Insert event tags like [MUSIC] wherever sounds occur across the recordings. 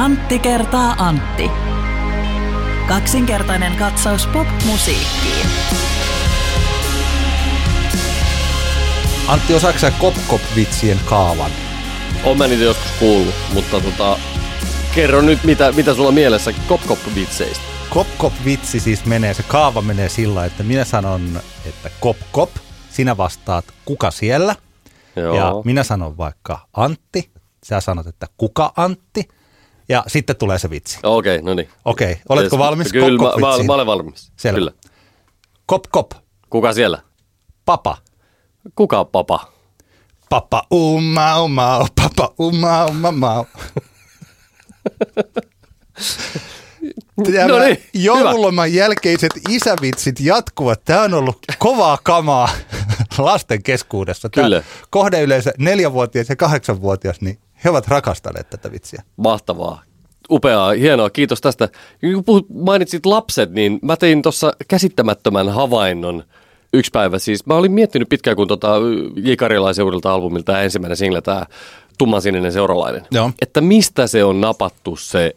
Antti kertaa Antti. Kaksinkertainen katsaus pop-musiikkiin. Antti, osaako sä kop-kop-vitsien kaavan? Oon mä niitä joskus kuullut, mutta tota, kerro nyt, mitä, mitä sulla mielessä kop-kop-vitseistä. Kop-kop-vitsi siis menee, se kaava menee sillä, että minä sanon, että kop-kop, sinä vastaat kuka siellä. Joo. Ja minä sanon vaikka Antti, sä sanot, että kuka Antti. Ja sitten tulee se vitsi. Okei, okay, no niin. Okei, oletko Yes, valmis Kyllä, mä, mä, kop-kop-vitsiin? mä olen valmis. Selvä. Kyllä. Kop-kop, Kuka siellä? papa. Kuka on papa? Papa umau mau, papa umau mau mau. Tämä No niin, joululoman jälkeiset isävitsit jatkuvat. Tämä on ollut kovaa kamaa [LAUGHS] lasten keskuudessa. Tämä Kyllä. Kohdeyleisö neljävuotias ja kahdeksanvuotias, niin he ovat rakastaneet tätä vitsiä. Mahtavaa. Upeaa, hienoa, kiitos tästä. Kun puhut, mainitsit lapset, niin mä tein tuossa käsittämättömän havainnon yksi päivä. Siis mä olin miettinyt pitkään, kun tota J. Karjalaisen uudelta albumilta ensimmäinen single, tämä Tummansininen seuralainen. Joo. Että mistä se on napattu se.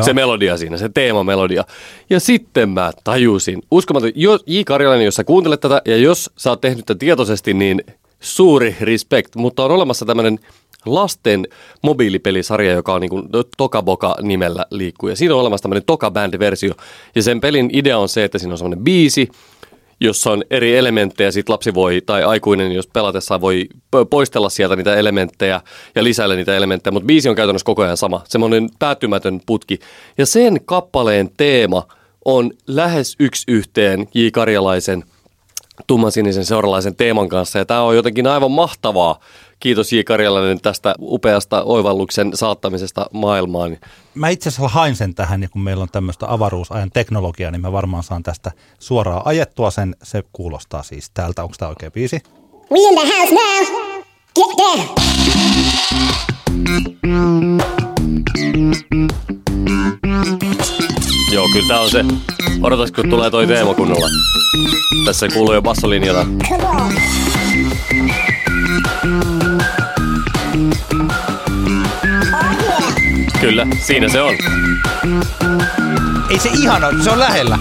Se melodia siinä, se teemamelodia. Ja sitten mä tajusin, uskomaton, jo, J. Karjalainen, jos sä kuuntelet tätä ja jos sä oot tehnyt tätä tietoisesti, niin suuri respect, mutta on olemassa tämmöinen lasten mobiilipelisarja, joka on niin kuin Toka Boka nimellä liikkuu. Ja siinä on olemassa tämmöinen Toka Band-versio. Ja sen pelin idea on se, että siinä on semmoinen biisi, jossa on eri elementtejä, sit lapsi voi, tai aikuinen, jos pelatessaan voi po- poistella sieltä niitä elementtejä ja lisäillä niitä elementtejä, mutta biisi on käytännössä koko ajan sama, semmoinen päättymätön putki. Ja sen kappaleen teema on lähes yksi yhteen J. Karjalaisen tummansinisen seuralaisen teeman kanssa, ja tämä on jotenkin aivan mahtavaa. Kiitos J. Karjalainen tästä upeasta oivalluksen saattamisesta maailmaan. Mä itse asiassa hain sen tähän, ja kun meillä on tämmöistä avaruusajan teknologiaa, niin mä varmaan saan tästä suoraan ajettua sen. Se kuulostaa siis täältä. Onko tämä oikea biisi? We in the house now. Get down. Joo, kyllä tämä on se. Odotas, kun tulee toi teema kunnolla. Tässä kuuluu jo bassolinjata. Come on. Kyllä, siinä se on. Ei se ihan ole, se on lähellä.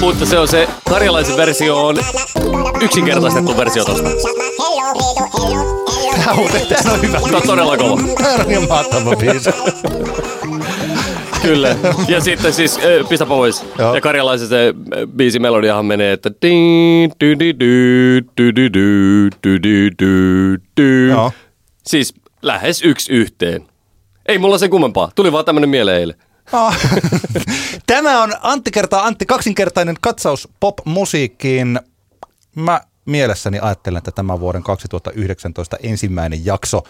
Mutta se on se karjalaisen versio on yksinkertaistettu versio tosta. Tää on, tää on hyvä. Tää on todella kova. Tää on ihan mahtava biisi. Kyllä. Ja sitten siis, äh, pistä pois. Joo. Ja karjalaisen se biisi melodiahan menee, että Siis lähes yksi yhteen. Ei mulla sen kummempaa. Tuli vaan tämmönen mieleen eilen. Ah. [LAUGHS] Tämä on Antti kertaa Antti, kaksinkertainen katsaus pop-musiikkiin. Mä mielessäni ajattelen, että tämä vuoden 2019 ensimmäinen jakso,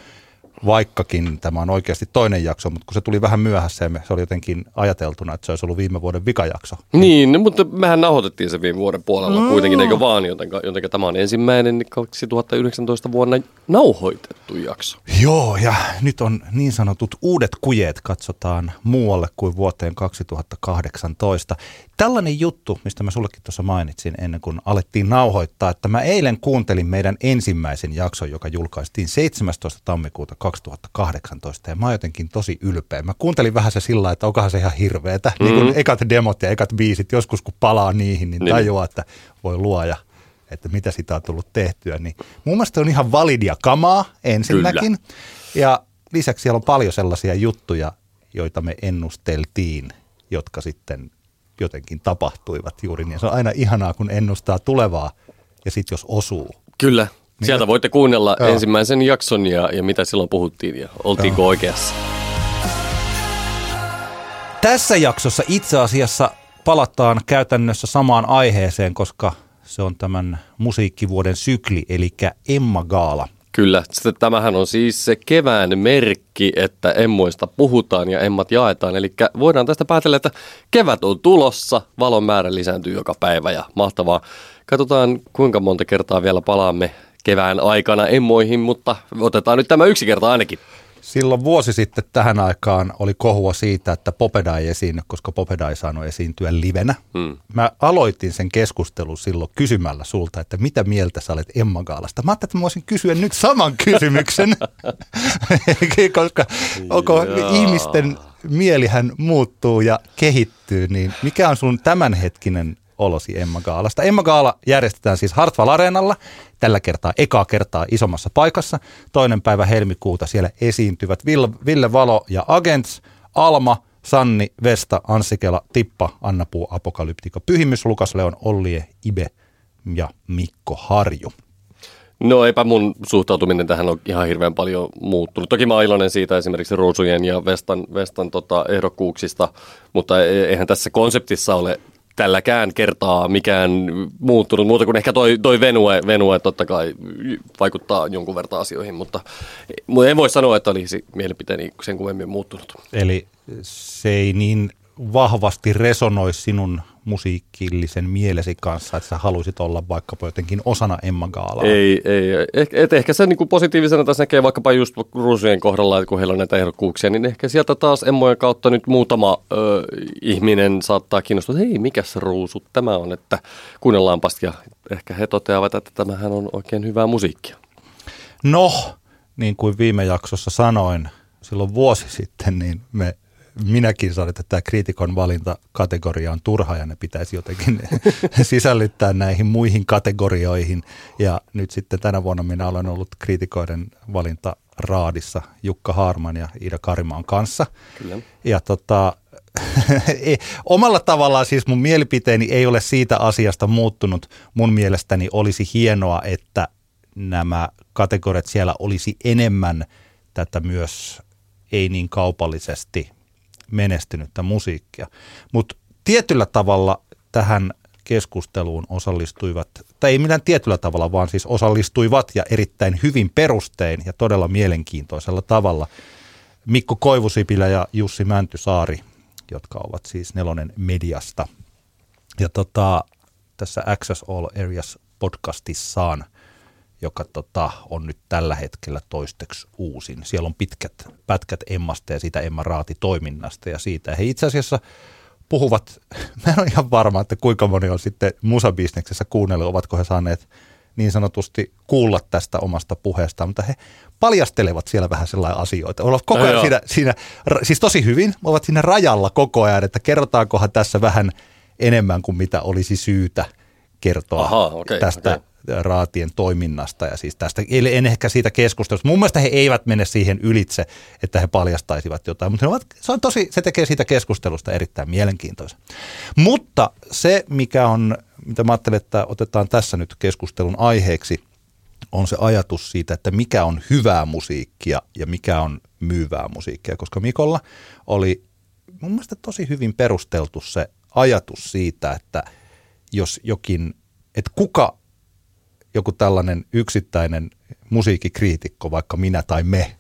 vaikkakin tämä on oikeasti toinen jakso, mutta kun se tuli vähän myöhässä ja me, se oli jotenkin ajateltuna, että se olisi ollut viime vuoden vikajakso. Niin, no, mutta mehän nauhoitettiin se viime vuoden puolella mm. kuitenkin, eikö vaan, jotenka, jotenka tämä on ensimmäinen 2019 vuonna nauhoitettu jakso. Joo, ja nyt on niin sanotut uudet kujeet katsotaan muualle kuin vuoteen 2018. Tällainen juttu, mistä mä sullekin tuossa mainitsin ennen kuin alettiin nauhoittaa, että mä eilen kuuntelin meidän ensimmäisen jakson, joka julkaistiin 17. tammikuuta 2018, ja mä oon jotenkin tosi ylpeä. Mä kuuntelin vähän se sillä että onkohan se ihan hirveetä, mm. niin kuin ekat demot ja ekat biisit, joskus kun palaa niihin, niin Niin. tajuaa, että voi luoja että mitä sitä on tullut tehtyä, niin mun mielestä on ihan validia kamaa ensinnäkin. Ja lisäksi siellä on paljon sellaisia juttuja, joita me ennusteltiin, jotka sitten jotenkin tapahtuivat juuri niin. Se on aina ihanaa, kun ennustaa tulevaa ja sitten jos osuu. Kyllä. Sieltä voitte kuunnella Joo. ensimmäisen jakson ja, ja mitä silloin puhuttiin ja oltiinko oikeassa. Tässä jaksossa itse asiassa palataan käytännössä samaan aiheeseen, koska se on tämän musiikkivuoden sykli, eli Emma Gaala. Kyllä, sitten tämähän on siis se kevään merkki, että emmoista puhutaan ja emmat jaetaan. Eli voidaan tästä päätellä, että kevät on tulossa, valon määrä lisääntyy joka päivä ja mahtavaa. Katsotaan kuinka monta kertaa vielä palaamme kevään aikana emmoihin, mutta otetaan nyt tämä yksi kerta ainakin. Silloin vuosi sitten tähän aikaan oli kohua siitä, että Popeda ei esiinny, koska Popeda ei saanut esiintyä livenä. Hmm. Mä aloitin sen keskustelun silloin kysymällä sulta, että mitä mieltä sä olet Emma Gaalasta. Mä ajattelin, että mä voisin kysyä nyt saman kysymyksen, [LAUGHS] koska onko Jaa. ihmisten mielihän muuttuu ja kehittyy, niin mikä on sun tämänhetkinen olosi Emma Gaalasta? Emma Gaala järjestetään siis Hartwall Areenalla, tällä kertaa ekaa kertaa isommassa paikassa. Toinen päivä helmikuuta siellä esiintyvät Ville, Valo ja Agents, Alma, Sanni, Vesta, Anssikela, Tippa, Anna-Puu, Apokalyptika, Pyhimys, Lukas Leon, Ollie, Ibe ja Mikko Harju. No eipä mun suhtautuminen tähän on ihan hirveän paljon muuttunut. Toki mä oon iloinen siitä esimerkiksi Ruusujen ja Vestan, Vestan tota, ehdokkuuksista, mutta e- eihän tässä konseptissa ole tälläkään kertaa mikään muuttunut, muuta kuin ehkä toi, toi venue, venue totta kai vaikuttaa jonkun verran asioihin, mutta en voi sanoa, että olisi mielipiteeni sen kummemmin muuttunut. Eli se ei niin vahvasti resonoi sinun musiikillisen mielesi kanssa, että sä haluaisit olla vaikkapa jotenkin osana Emma Gaalaa. Ei, ei. Eh, Et ehkä se niin kuin positiivisena tässä näkee vaikkapa just Ruusujen kohdalla, että kun heillä on näitä ehdokkuuksia, niin ehkä sieltä taas Emmojen kautta nyt muutama ö, ihminen saattaa kiinnostua, että hei, mikä se Ruusu tämä on, että kuunnellaanpas ja ehkä he toteavat, että tämähän on oikein hyvää musiikkia. No, niin kuin viime jaksossa sanoin silloin vuosi sitten, niin me minäkin sanoin, että tämä kriitikon valintakategoria on turha ja ne pitäisi jotenkin [LAUGHS] sisällyttää näihin muihin kategorioihin. Ja nyt sitten tänä vuonna minä olen ollut kriitikoiden valintaraadissa Jukka Haarman ja Ida Karimaan kanssa. Kyllä. Ja tota, [LAUGHS] ei- omalla tavallaan siis mun mielipiteeni ei ole siitä asiasta muuttunut. Mun mielestäni olisi hienoa, että nämä kategoriat siellä olisi enemmän tätä myös ei niin kaupallisesti menestynyttä musiikkia. Mutta tietyllä tavalla tähän keskusteluun osallistuivat, tai ei millään tietyllä tavalla, vaan siis osallistuivat ja erittäin hyvin perustein ja todella mielenkiintoisella tavalla Mikko Koivusipilä ja Jussi Mäntysaari, jotka ovat siis Nelonen mediasta. Ja tota, tässä Access All Areas podcastissaan, joka tota, on nyt tällä hetkellä toisteksi uusin. Siellä on pitkät pätkät Emmasta ja siitä Emma Raati toiminnasta ja siitä. He itse asiassa puhuvat, [LAUGHS] mä en ole ihan varma, että kuinka moni on sitten musabisneksessä kuunnellut, ovatko he saaneet niin sanotusti kuulla tästä omasta puheestaan, mutta he paljastelevat siellä vähän sellaisia asioita. Ovat koko No ajan joo. siinä, siinä, siis tosi hyvin, ovat siinä rajalla koko ajan, että kerrotaankohan tässä vähän enemmän kuin mitä olisi syytä kertoa Ahaa, okei, tästä okei. Raatien toiminnasta ja siis tästä, en ehkä siitä keskustelusta. Mun mielestä he eivät mene siihen ylitse, että he paljastaisivat jotain, mutta ovat, se, on tosi, se tekee siitä keskustelusta erittäin mielenkiintoisen. Mutta se, mikä on, mitä mä ajattelen, että otetaan tässä nyt keskustelun aiheeksi, on se ajatus siitä, että mikä on hyvää musiikkia ja mikä on myyvää musiikkia, koska Mikolla oli mun mielestä tosi hyvin perusteltu se ajatus siitä, että jos jokin, että kuka joku tällainen yksittäinen musiikkikriitikko, vaikka minä tai me,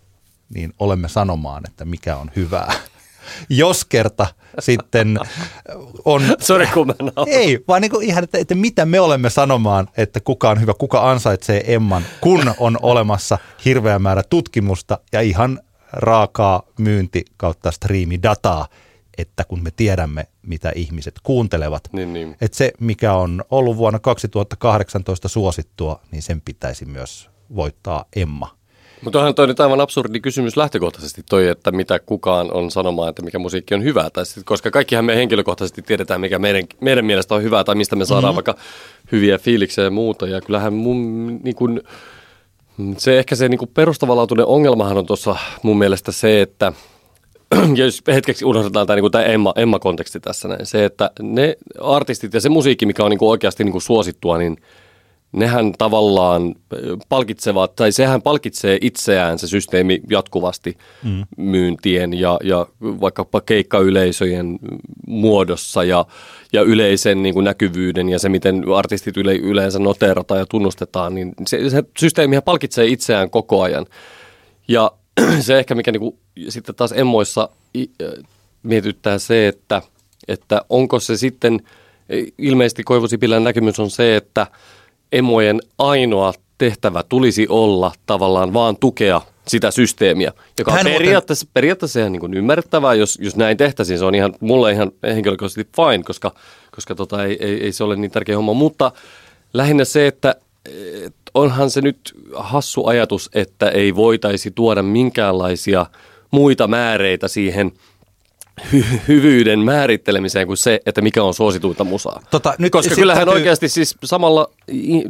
niin olemme sanomaan, että mikä on hyvää. [LAUGHS] Jos kerta sitten on... [LAUGHS] Sori, kun mä. Ei, vaan niin ihan, että, että mitä me olemme sanomaan, että kuka on hyvä, kuka ansaitsee Emman, kun on olemassa hirveä määrä tutkimusta ja ihan raakaa myynti kautta striimidataa, että kun me tiedämme, mitä ihmiset kuuntelevat, Niin, niin. että se, mikä on ollut vuonna 2018 suosittua, niin sen pitäisi myös voittaa Emma. Mutta onhan toi nyt aivan absurdi kysymys lähtökohtaisesti toi, että mitä kukaan on sanomaan, että mikä musiikki on hyvää. Tai sit, koska kaikkihan me henkilökohtaisesti tiedetään, mikä meidän, meidän mielestä on hyvää tai mistä me saadaan mm-hmm. vaikka hyviä fiiliksiä ja muuta. Ja kyllähän mun niin kun, se ehkä se niin perustavanlaatuinen ongelmahan on tuossa mun mielestä se, että [CLEARS THROAT] jos hetkeksi unohdetaan tämä, niin tämä Emma, Emma-konteksti tässä näin, se, että ne artistit ja se musiikki, mikä on niin kuin oikeasti niin kuin suosittua, niin nehän tavallaan palkitsevat, tai sehän palkitsee itseään se systeemi jatkuvasti mm. myyntien ja, ja vaikkapa keikkayleisöjen muodossa ja, ja yleisen niin kuin näkyvyyden ja se, miten artistit yle, yleensä noterataan ja tunnustetaan, niin se, se systeemihän palkitsee itseään koko ajan. Ja [CLEARS THROAT] se ehkä, mikä niinku, sitten taas emmoissa mietittää se, että, että onko se sitten, ilmeisesti Koivusipilän näkemys on se, että emmojen ainoa tehtävä tulisi olla tavallaan vaan tukea sitä systeemiä, joka Hän on muuten- periaatteessa, periaatteessa ihan niin kuin ymmärrettävää, jos, jos näin tehtäisiin. Se on ihan, mulle ihan henkilökohtaisesti fine, koska, koska tota, ei, ei, ei, se ole niin tärkeä homma. Mutta lähinnä se, että et onhan se nyt hassu ajatus, että ei voitaisi tuoda minkäänlaisia muita määreitä siihen hy- hyvyyden määrittelemiseen kuin se, että mikä on suosituinta musaa. Tota, nyt Koska kyllähän täytyy- oikeasti siis samalla,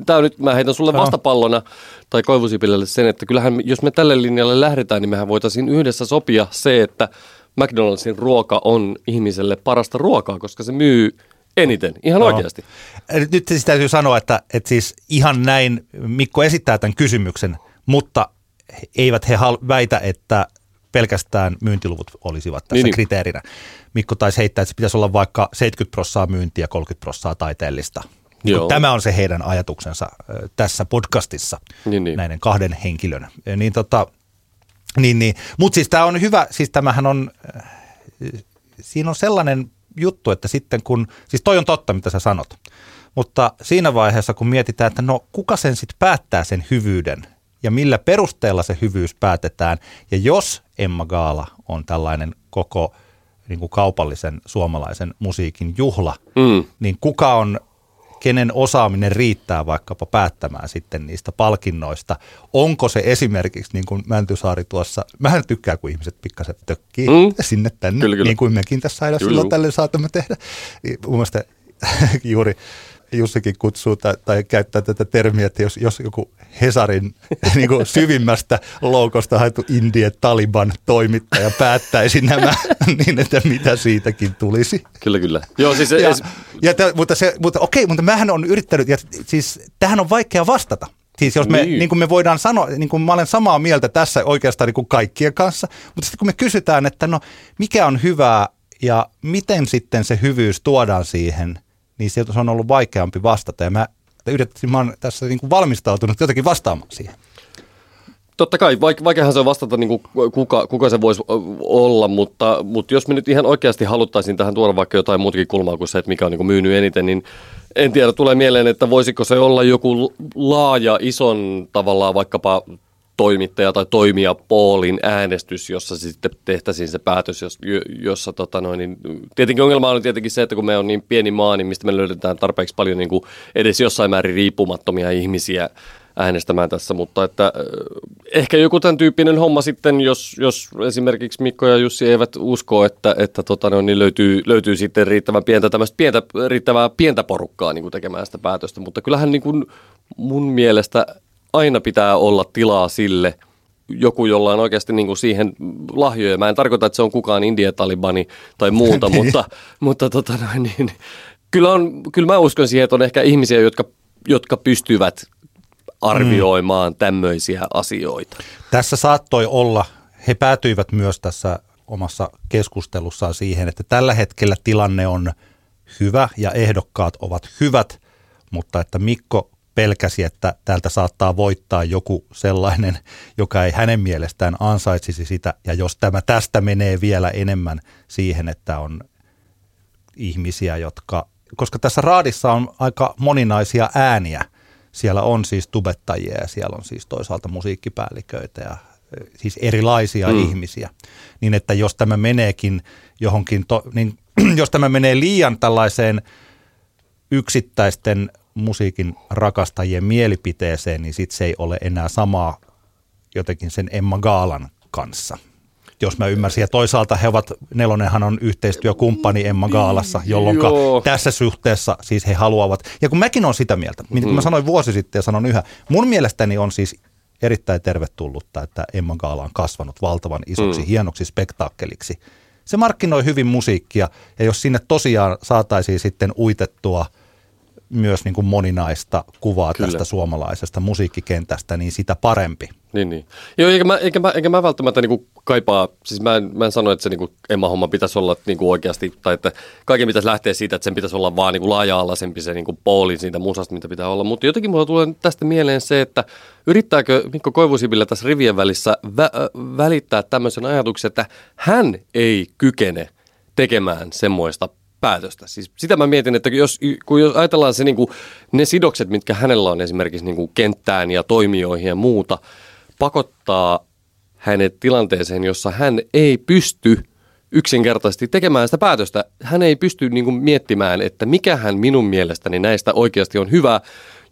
tämä nyt mä heitän sulle Joo. vastapallona tai Koivusipilälle sen, että kyllähän jos me tälle linjalle lähdetään, niin mehän voitaisiin yhdessä sopia se, että McDonaldsin ruoka on ihmiselle parasta ruokaa, koska se myy eniten, ihan Joo. oikeasti. Nyt- siis täytyy sanoa, että, että siis ihan näin Mikko esittää tämän kysymyksen, mutta eivät he hal- väitä, että pelkästään myyntiluvut olisivat tässä Niin, niin, kriteerinä. Mikko taisi heittää, että se pitäisi olla vaikka 70 prossaa myyntiä ja 30 prossaa taiteellista. Niin Joo. Tämä on se heidän ajatuksensa tässä podcastissa Niin, niin. näiden kahden henkilön. Niin tota, niin, niin. Mutta siis tämä on hyvä, siis tämähän on, siinä on sellainen juttu, että sitten kun, siis toi on totta, mitä sä sanot, mutta siinä vaiheessa, kun mietitään, että no kuka sen sitten päättää sen hyvyyden ja millä perusteella se hyvyys päätetään, ja jos Emma Gaala on tällainen koko niin kuin kaupallisen suomalaisen musiikin juhla, Mm. niin kuka on, kenen osaaminen riittää vaikkapa päättämään sitten niistä palkinnoista. Onko se esimerkiksi, niin kuin Mäntysaari tuossa, mähän tykkään, kun ihmiset pikkasen tökkii Mm. sinne tänne, Kyllä, kyllä. niin kuin mekin tässä aina Kyllä, silloin tälle saatamme tehdä. Niin Mun mielestä [LAUGHS] juuri Jussikin kutsuu tai, tai käyttää tätä termiä, että jos, jos joku Hesarin [LAUGHS] niin kuin syvimmästä loukosta haettu Indie Taliban toimittaja päättäisi nämä, [LAUGHS] niin että mitä siitäkin tulisi. Kyllä, kyllä. Joo, siis Ja, es, ja t- mutta, se, mutta okei, mutta mähän on yrittänyt, ja siis tähän on vaikea vastata. Siis jos me, niin. niin kuin me voidaan sanoa, niin kuin mä olen samaa mieltä tässä oikeastaan niin kuin kaikkien kanssa, mutta sitten kun me kysytään, että no mikä on hyvää ja miten sitten se hyvyys tuodaan siihen, niin se on ollut vaikeampi vastata. Ja mä yritin, mä oon tässä niin kuin valmistautunut jotenkin vastaamaan siihen. Totta kai, vaik- vaikeahan se on vastata, niin kuin kuka, kuka se voisi olla, mutta, mutta jos me nyt ihan oikeasti haluttaisiin tähän tuoda vaikka jotain muutakin kulmaa kuin se, että mikä on niin kuin myynyt eniten, niin en tiedä, tulee mieleen, että voisiko se olla joku laaja, ison tavallaan vaikkapa toimittaja tai toimija Paulin äänestys, jossa sitten tehtäisiin se päätös, jos, jo- jossa tota noin, niin, tietenkin ongelma on tietenkin se, että kun me on niin pieni maa, niin mistä me löydetään tarpeeksi paljon niin kuin edes jossain määrin riippumattomia ihmisiä äänestämään tässä, mutta että äh, ehkä joku tämän tyyppinen homma sitten, jos, jos esimerkiksi Mikko ja Jussi eivät usko, että, että tota, niin löytyy, löytyy sitten riittävän pientä, pientä, riittävää pientä porukkaa niin kuin tekemään sitä päätöstä, mutta kyllähän niin kuin mun mielestä aina pitää olla tilaa sille, joku, jolla on oikeasti niin kuin siihen lahjoja. Mä en tarkoita, että se on kukaan India-talibani tai muuta, [LAUGHS] mutta, mutta tota noin, niin, kyllä, on, kyllä mä uskon siihen, että on ehkä ihmisiä, jotka, jotka pystyvät arvioimaan mm. tämmöisiä asioita. Tässä saattoi olla, he päätyivät myös tässä omassa keskustelussaan siihen, että tällä hetkellä tilanne on hyvä ja ehdokkaat ovat hyvät, mutta että Mikko pelkäsi, että täältä saattaa voittaa joku sellainen, joka ei hänen mielestään ansaitsisi sitä. Ja jos tämä tästä menee vielä enemmän siihen, että on ihmisiä, jotka, koska tässä raadissa on aika moninaisia ääniä. Siellä on siis tubettajia ja siellä on siis toisaalta musiikkipäälliköitä ja siis erilaisia mm. ihmisiä. Niin että jos tämä meneekin johonkin, to, niin [CLEARS THROAT] jos tämä menee liian tällaiseen yksittäisten musiikin rakastajien mielipiteeseen, niin sitten se ei ole enää samaa jotenkin sen Emma Gaalan kanssa. Jos mä ymmärsin. Ja toisaalta he ovat, Nelonenhan on yhteistyökumppani Emma Gaalassa, jolloin tässä suhteessa siis he haluavat. Ja kun mäkin on sitä mieltä, niin kuin mä sanoin vuosi sitten ja sanon yhä, mun mielestäni on siis erittäin tervetullutta, että Emma Gaala on kasvanut valtavan isoksi, Mm. mm. hienoksi spektaakkeliksi. Se markkinoi hyvin musiikkia ja jos sinne tosiaan saataisiin sitten uitettua myös niin kuin moninaista kuvaa Kyllä. Tästä suomalaisesta musiikkikentästä, niin sitä parempi. Niin, niin. Joo, eikä mä, eikä mä, eikä mä välttämättä niinku kaipaa, siis mä en, mä en sano, että se niinku Emma-homma pitäisi olla niinku oikeasti, tai että kaiken pitäisi lähteä siitä, että sen pitäisi olla vaan niinku laaja-alaisempi se niinku pooli siitä musasta, mitä pitää olla. Mutta jotenkin mulla tulee tästä mieleen se, että yrittääkö Mikko Koivusipillä tässä rivien välissä vä- välittää tämmöisen ajatuksen, että hän ei kykene tekemään semmoista päätöstä. Siis sitä mä mietin, että jos, kun jos ajatellaan se, niin kuin, ne sidokset, mitkä hänellä on esimerkiksi niin kuin kenttään ja toimijoihin ja muuta, pakottaa hänet tilanteeseen, jossa hän ei pysty yksinkertaisesti tekemään sitä päätöstä. Hän ei pysty niin kuin miettimään, että mikä hän minun mielestäni näistä oikeasti on hyvä,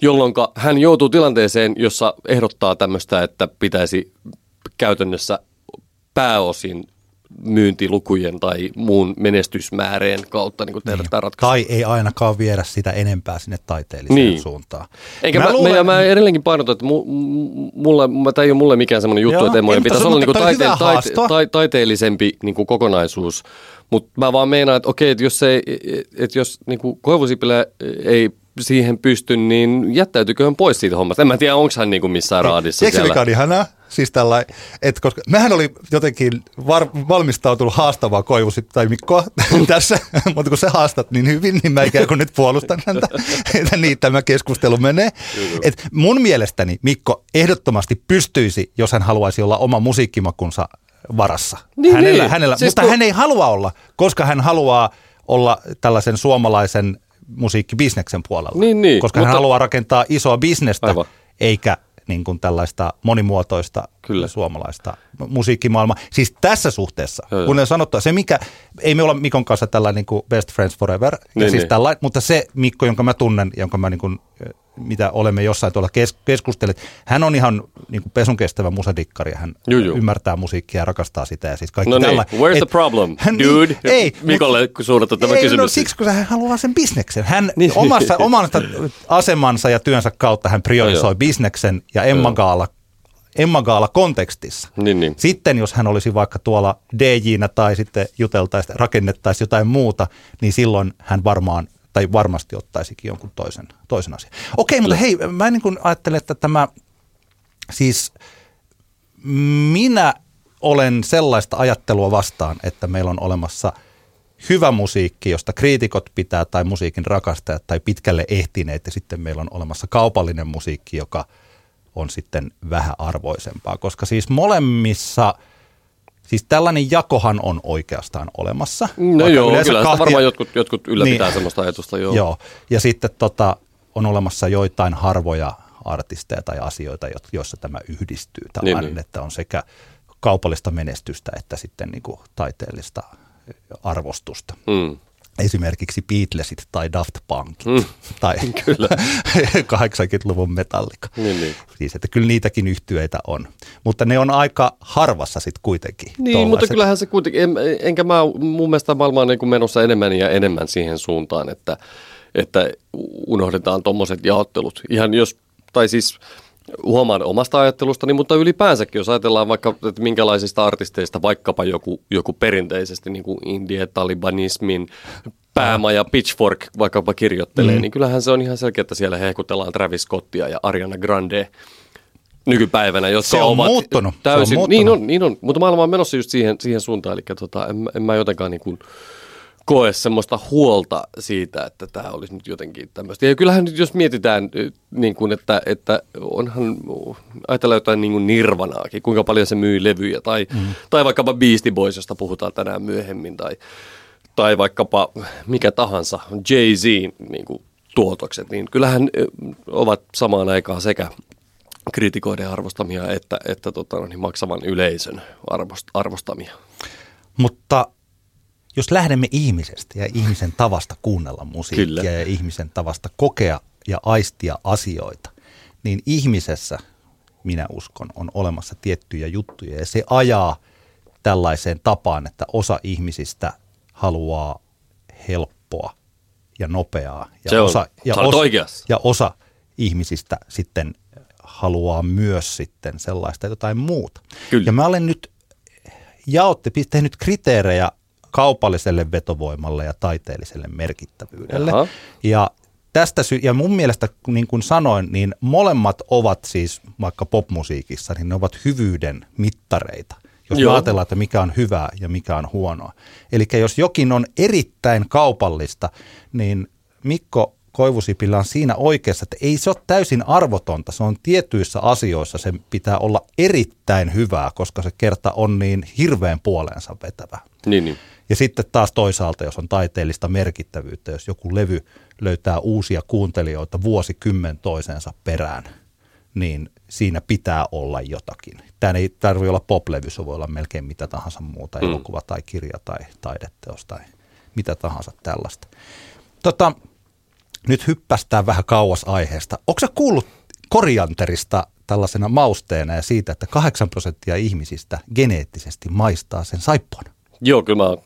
jolloin hän joutuu tilanteeseen, jossa ehdottaa tämmöistä, että pitäisi käytännössä pääosin myyntilukujen tai muun menestysmääreen kautta niin tehdä niin. tämä ratkaisu. Tai ei ainakaan viedä sitä enempää sinne taiteelliseen niin. suuntaan. Eikä mä, mä, luulen... mä, mä edelleenkin painotan, että mu, mulle, tämä ei ole mulle mikään semmoinen juttu, Joo, että emojen pitäisi olla niin kuin taite, taite, taite, taiteellisempi niin kuin kokonaisuus. Mutta mä vaan meinaan, että okei, että jos, ei, että jos niin kuin Koivusipilä ei siihen pysty, niin jättäytyykö hän pois siitä hommasta? En mä tiedä, onko hän niinku missään raadissa Tiedätkö, siellä. mikä on ihanaa? Siis tällä, että koska mehän oli jotenkin var, valmistautunut haastavaa koivusi tai Mikko [LAUGHS] tässä, mutta kun sä haastat niin hyvin, niin mä ikään kuin nyt puolustan häntä, [LAUGHS] että niin tämä keskustelu menee. Et mun mielestäni Mikko ehdottomasti pystyisi, jos hän haluaisi olla oma musiikkimakunsa varassa. Niin, hänellä, niin. hänellä, siis mutta kun... hän ei halua olla, koska hän haluaa olla tällaisen suomalaisen musiikkibisneksen puolella. Niin, niin, koska mutta... hän haluaa rakentaa isoa bisnestä, Aivan. eikä niin kuin tällaista monimuotoista Kyllä. suomalaista musiikkimaailmaa. Siis tässä suhteessa, joo, kun sanottu, se mikä, ei me olla Mikon kanssa tällainen niin kuin best friends forever, niin, ja siis niin. Tällainen, mutta se Mikko, jonka mä tunnen, jonka mä niin kuin mitä olemme jossain tuolla kes- keskustelleet. Hän on ihan niin kuin pesun kestävä musadikkari hän juu, juu. ymmärtää musiikkia ja rakastaa sitä ja siis kaikki no tällä. Niin. Where's et, the problem, hän, dude? Niin, ei, Mikolle kun suunnata tämä ei, kysymys. No, siksi, kun hän haluaa sen bisneksen. Hän niin. omassa, omasta asemansa ja työnsä kautta hän priorisoi no, bisneksen ja Emma Gaala Emma Gaala kontekstissa. Niin, niin. Sitten jos hän olisi vaikka tuolla DJ-nä tai sitten juteltaisiin, rakennettaisiin jotain muuta, niin silloin hän varmaan tai varmasti ottaisikin jonkun toisen, toisen asian. Okei, mutta hei, mä niin kuin ajattelen, että tämä, siis minä olen sellaista ajattelua vastaan, että meillä on olemassa hyvä musiikki, josta kriitikot pitää tai musiikin rakastajat tai pitkälle ehtineet ja sitten meillä on olemassa kaupallinen musiikki, joka on sitten vähän arvoisempaa, koska siis molemmissa – Siis tällainen jakohan on oikeastaan olemassa. No joo, kyllä kahtia... varmaan jotkut, jotkut ylläpitää niin, semmoista ajatusta. Joo. joo. Ja sitten tota, on olemassa joitain harvoja artisteja tai asioita, joissa tämä yhdistyy. Tällainen, niin, niin. että on sekä kaupallista menestystä että sitten niin kuin taiteellista arvostusta. Mm esimerkiksi Beatlesit tai Daft Punkit mm, [LAUGHS] tai kyllä. [LAUGHS] 80-luvun Metallica. Niin, niin. Siis, että kyllä niitäkin yhtyeitä on. Mutta ne on aika harvassa sitten kuitenkin. Niin, tollaiset. mutta kyllähän se kuitenkin, en, enkä mä mun mielestä maailma on niin menossa enemmän ja enemmän siihen suuntaan, että, että unohdetaan tuommoiset jaottelut. Ihan jos, tai siis huomaan omasta ajattelustani, mutta ylipäänsäkin, jos ajatellaan vaikka, että minkälaisista artisteista vaikkapa joku, joku perinteisesti niin kuin indie-talibanismin päämaja Pitchfork vaikkapa kirjoittelee, mm. niin kyllähän se on ihan selkeä, että siellä hehkutellaan Travis Scottia ja Ariana Grande nykypäivänä, jotka se on ovat muuttunut. täysin... Se on muuttunut. Niin on, niin on, mutta maailma on menossa just siihen, siihen suuntaan, eli tota, en, en mä jotenkaan niin kuin, koe semmoista huolta siitä, että tämä olisi nyt jotenkin tämmöistä. Ja kyllähän nyt jos mietitään, niin kuin, että, että onhan, ajatellaan jotain niin kuin Nirvanaakin, kuinka paljon se myy levyjä, tai, mm. tai vaikkapa Beastie Boys, josta puhutaan tänään myöhemmin, tai, tai vaikkapa mikä tahansa, Jay-Z niin kuin tuotokset, niin kyllähän ovat samaan aikaan sekä kritikoiden arvostamia että, että tota, niin maksavan yleisön arvost, arvostamia. Mutta jos lähdemme ihmisestä ja ihmisen tavasta kuunnella musiikkia Kyllä. ja ihmisen tavasta kokea ja aistia asioita, niin ihmisessä, minä uskon, on olemassa tiettyjä juttuja ja se ajaa tällaiseen tapaan, että osa ihmisistä haluaa helppoa ja nopeaa. Ja se on, osa, ja, osa, ja osa ihmisistä sitten haluaa myös sitten sellaista jotain muuta. Kyllä. Ja mä olen nyt jaotte, tehnyt kriteerejä kaupalliselle vetovoimalle ja taiteelliselle merkittävyydelle. Aha. Ja tästä sy- ja mun mielestä, niin kuin sanoin, niin molemmat ovat siis vaikka popmusiikissa, niin ne ovat hyvyyden mittareita. Jos Joo. ajatellaan, että mikä on hyvää ja mikä on huonoa. Eli jos jokin on erittäin kaupallista, niin Mikko Koivusipillä on siinä oikeassa, että ei se ole täysin arvotonta. Se on tietyissä asioissa, se pitää olla erittäin hyvää, koska se kerta on niin hirveän puoleensa vetävä. Niin, niin. Ja sitten taas toisaalta, jos on taiteellista merkittävyyttä, jos joku levy löytää uusia kuuntelijoita vuosikymmen toisensa perään, niin siinä pitää olla jotakin. Tämä ei tarvitse olla poplevy, se voi olla melkein mitä tahansa muuta, Mm. elokuva tai kirja tai taideteos tai mitä tahansa tällaista. Tota, nyt hyppästään vähän kauas aiheesta. Onko sä kuullut korianterista tällaisena mausteena ja siitä, että 8 prosenttia ihmisistä geneettisesti maistaa sen saippuan? Joo, kyllä mä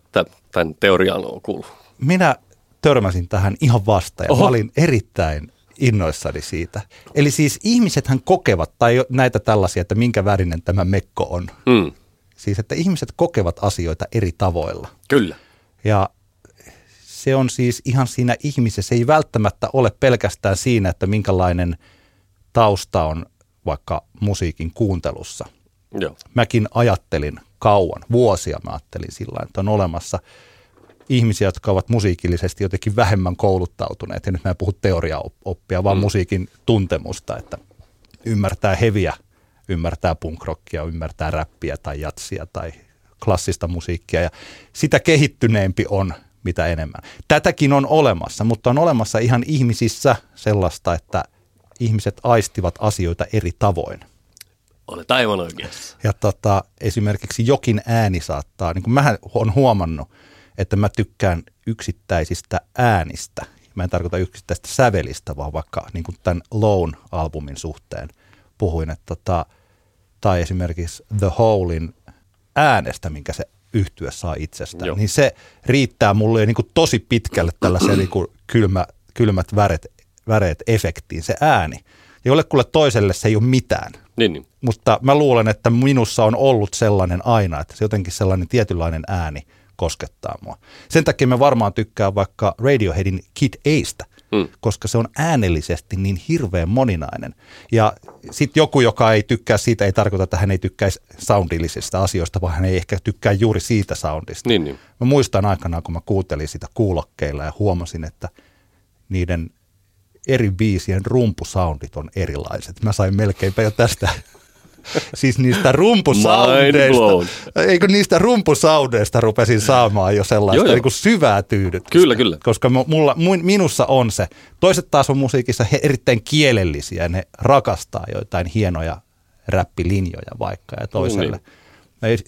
tämän teorian on kuullut. Minä törmäsin tähän ihan vasta ja Oho. mä olin erittäin innoissani siitä. Eli siis ihmisethän kokevat, tai näitä tällaisia, että minkä värinen tämä mekko on. Mm. Siis, että ihmiset kokevat asioita eri tavoilla. Kyllä. Ja se on siis ihan siinä ihmisessä, se ei välttämättä ole pelkästään siinä, että minkälainen tausta on vaikka musiikin kuuntelussa. Joo. Mäkin ajattelin kauan, vuosia mä ajattelin sillä että on olemassa ihmisiä, jotka ovat musiikillisesti jotenkin vähemmän kouluttautuneet. Ja nyt mä en puhu teoriaoppia, vaan mm. musiikin tuntemusta, että ymmärtää heviä, ymmärtää punkrockia, ymmärtää räppiä tai jatsia tai klassista musiikkia. Ja sitä kehittyneempi on mitä enemmän. Tätäkin on olemassa, mutta on olemassa ihan ihmisissä sellaista, että ihmiset aistivat asioita eri tavoin. Olet aivan oikeassa. Ja tota, esimerkiksi jokin ääni saattaa, niin kuin mä olen huomannut, että mä tykkään yksittäisistä äänistä. Mä en tarkoita yksittäistä sävelistä, vaan vaikka niin kuin tämän Lone-albumin suhteen puhuin, että tota, tai esimerkiksi The Holein äänestä, minkä se yhtyä saa itsestään, Joo. niin se riittää mulle niin kuin tosi pitkälle tällaiseen niin kuin kylmä, kylmät väret, väreet efektiin, se ääni. Jollekulle toiselle se ei ole mitään, Niin, niin. mutta mä luulen, että minussa on ollut sellainen aina, että se jotenkin sellainen tietynlainen ääni koskettaa mua. Sen takia mä varmaan tykkään vaikka Radioheadin Kid Aista, Mm. koska se on äänellisesti niin hirveän moninainen. Ja sitten joku, joka ei tykkää siitä, ei tarkoita, että hän ei tykkäisi soundillisista asioista, vaan hän ei ehkä tykkää juuri siitä soundista. Niin, niin. Mä muistan aikanaan, kun mä kuuntelin sitä kuulokkeilla ja huomasin, että niiden eri biisien rumpusoundit on erilaiset. Mä sain melkeinpä jo tästä, [LAUGHS] siis niistä rumpusoundeista, eikö niistä rumpusoundeista rupesin saamaan jo sellaista Joo, joo. niin syvää tyydytystä. Kyllä, kyllä. Koska mu- mulla, minussa on se. Toiset taas on musiikissa he erittäin kielellisiä, ne rakastaa joitain hienoja räppilinjoja vaikka ja toiselle. Niin. Mä ei-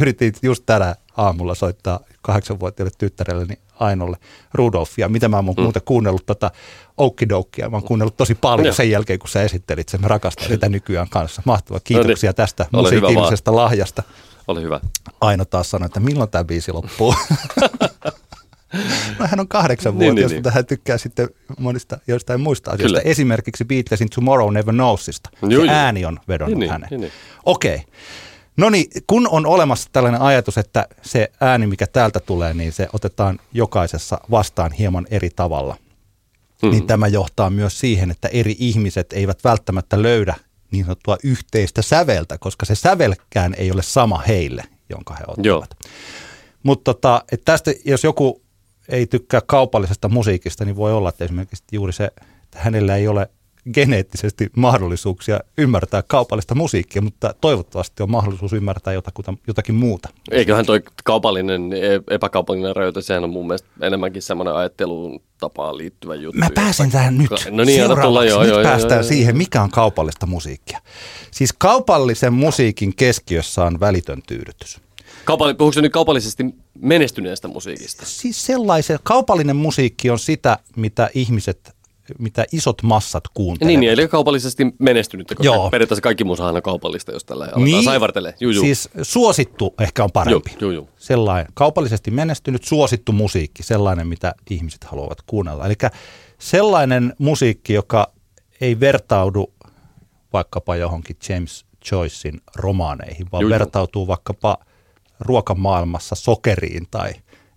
yritin just tänä aamulla soittaa kahdeksanvuotiaille tyttärelleni Ainolle Rudolfia, mitä mä oon mm. muuten kuunnellut tota Okidokia. Mä oon kuunnellut tosi paljon Joo. sen jälkeen, kun sä esittelit sen. Mä rakastan sitä nykyään kanssa. Mahtavaa. Kiitoksia niin. tästä Ole musiikillisesta lahjasta. Ole hyvä. Aino taas sanoi, että milloin tämä biisi loppuu. [LAUGHS] no hän on kahdeksan Niin, vuotta, niin, jos niin. mutta hän tykkää sitten monista joistain muista asioista. Kyllä. Esimerkiksi Beatlesin Tomorrow Never Knowsista. Joo, Se ääni on vedonnut Niin, niin, häneen. niin, niin. Okei. No niin, kun on olemassa tällainen ajatus, että se ääni, mikä täältä tulee, niin se otetaan jokaisessa vastaan hieman eri tavalla, mm. niin tämä johtaa myös siihen, että eri ihmiset eivät välttämättä löydä niin sanottua yhteistä säveltä, koska se sävelkään ei ole sama heille, jonka he ottavat. Joo. Mutta tota, että tästä, jos joku ei tykkää kaupallisesta musiikista, niin voi olla, että esimerkiksi juuri se, että hänellä ei ole geneettisesti mahdollisuuksia ymmärtää kaupallista musiikkia, mutta toivottavasti on mahdollisuus ymmärtää jotakuta, jotakin muuta. Eiköhän toi kaupallinen, e- epäkaupallinen rajoite, sehän on mun mielestä enemmänkin semmoinen ajatteluun tapaan liittyvä juttu. Mä pääsen Jota- tähän nyt. No niin, anna tulla, joo, nyt joo, päästään joo, siihen, mikä on kaupallista musiikkia. Siis kaupallisen musiikin keskiössä on välitön tyydytys. Kaupalli, puhuuko se nyt kaupallisesti menestyneestä musiikista? Siis sellaisen, kaupallinen musiikki on sitä, mitä ihmiset, mitä isot massat kuuntelevat. Niin, niin, eli kaupallisesti menestynyttä, koska Joo. periaatteessa kaikki musahan on kaupallista, jos tällä niin, saivartelee. Juu, juu. Siis suosittu ehkä on parempi. Juu, juu, juu. Sellainen kaupallisesti menestynyt suosittu musiikki, sellainen mitä ihmiset haluavat kuunnella. Eli sellainen musiikki, joka ei vertaudu vaikkapa johonkin James Joycein romaaneihin, vaan Juu, juu. vertautuu vaikkapa ruokamaailmassa sokeriin tai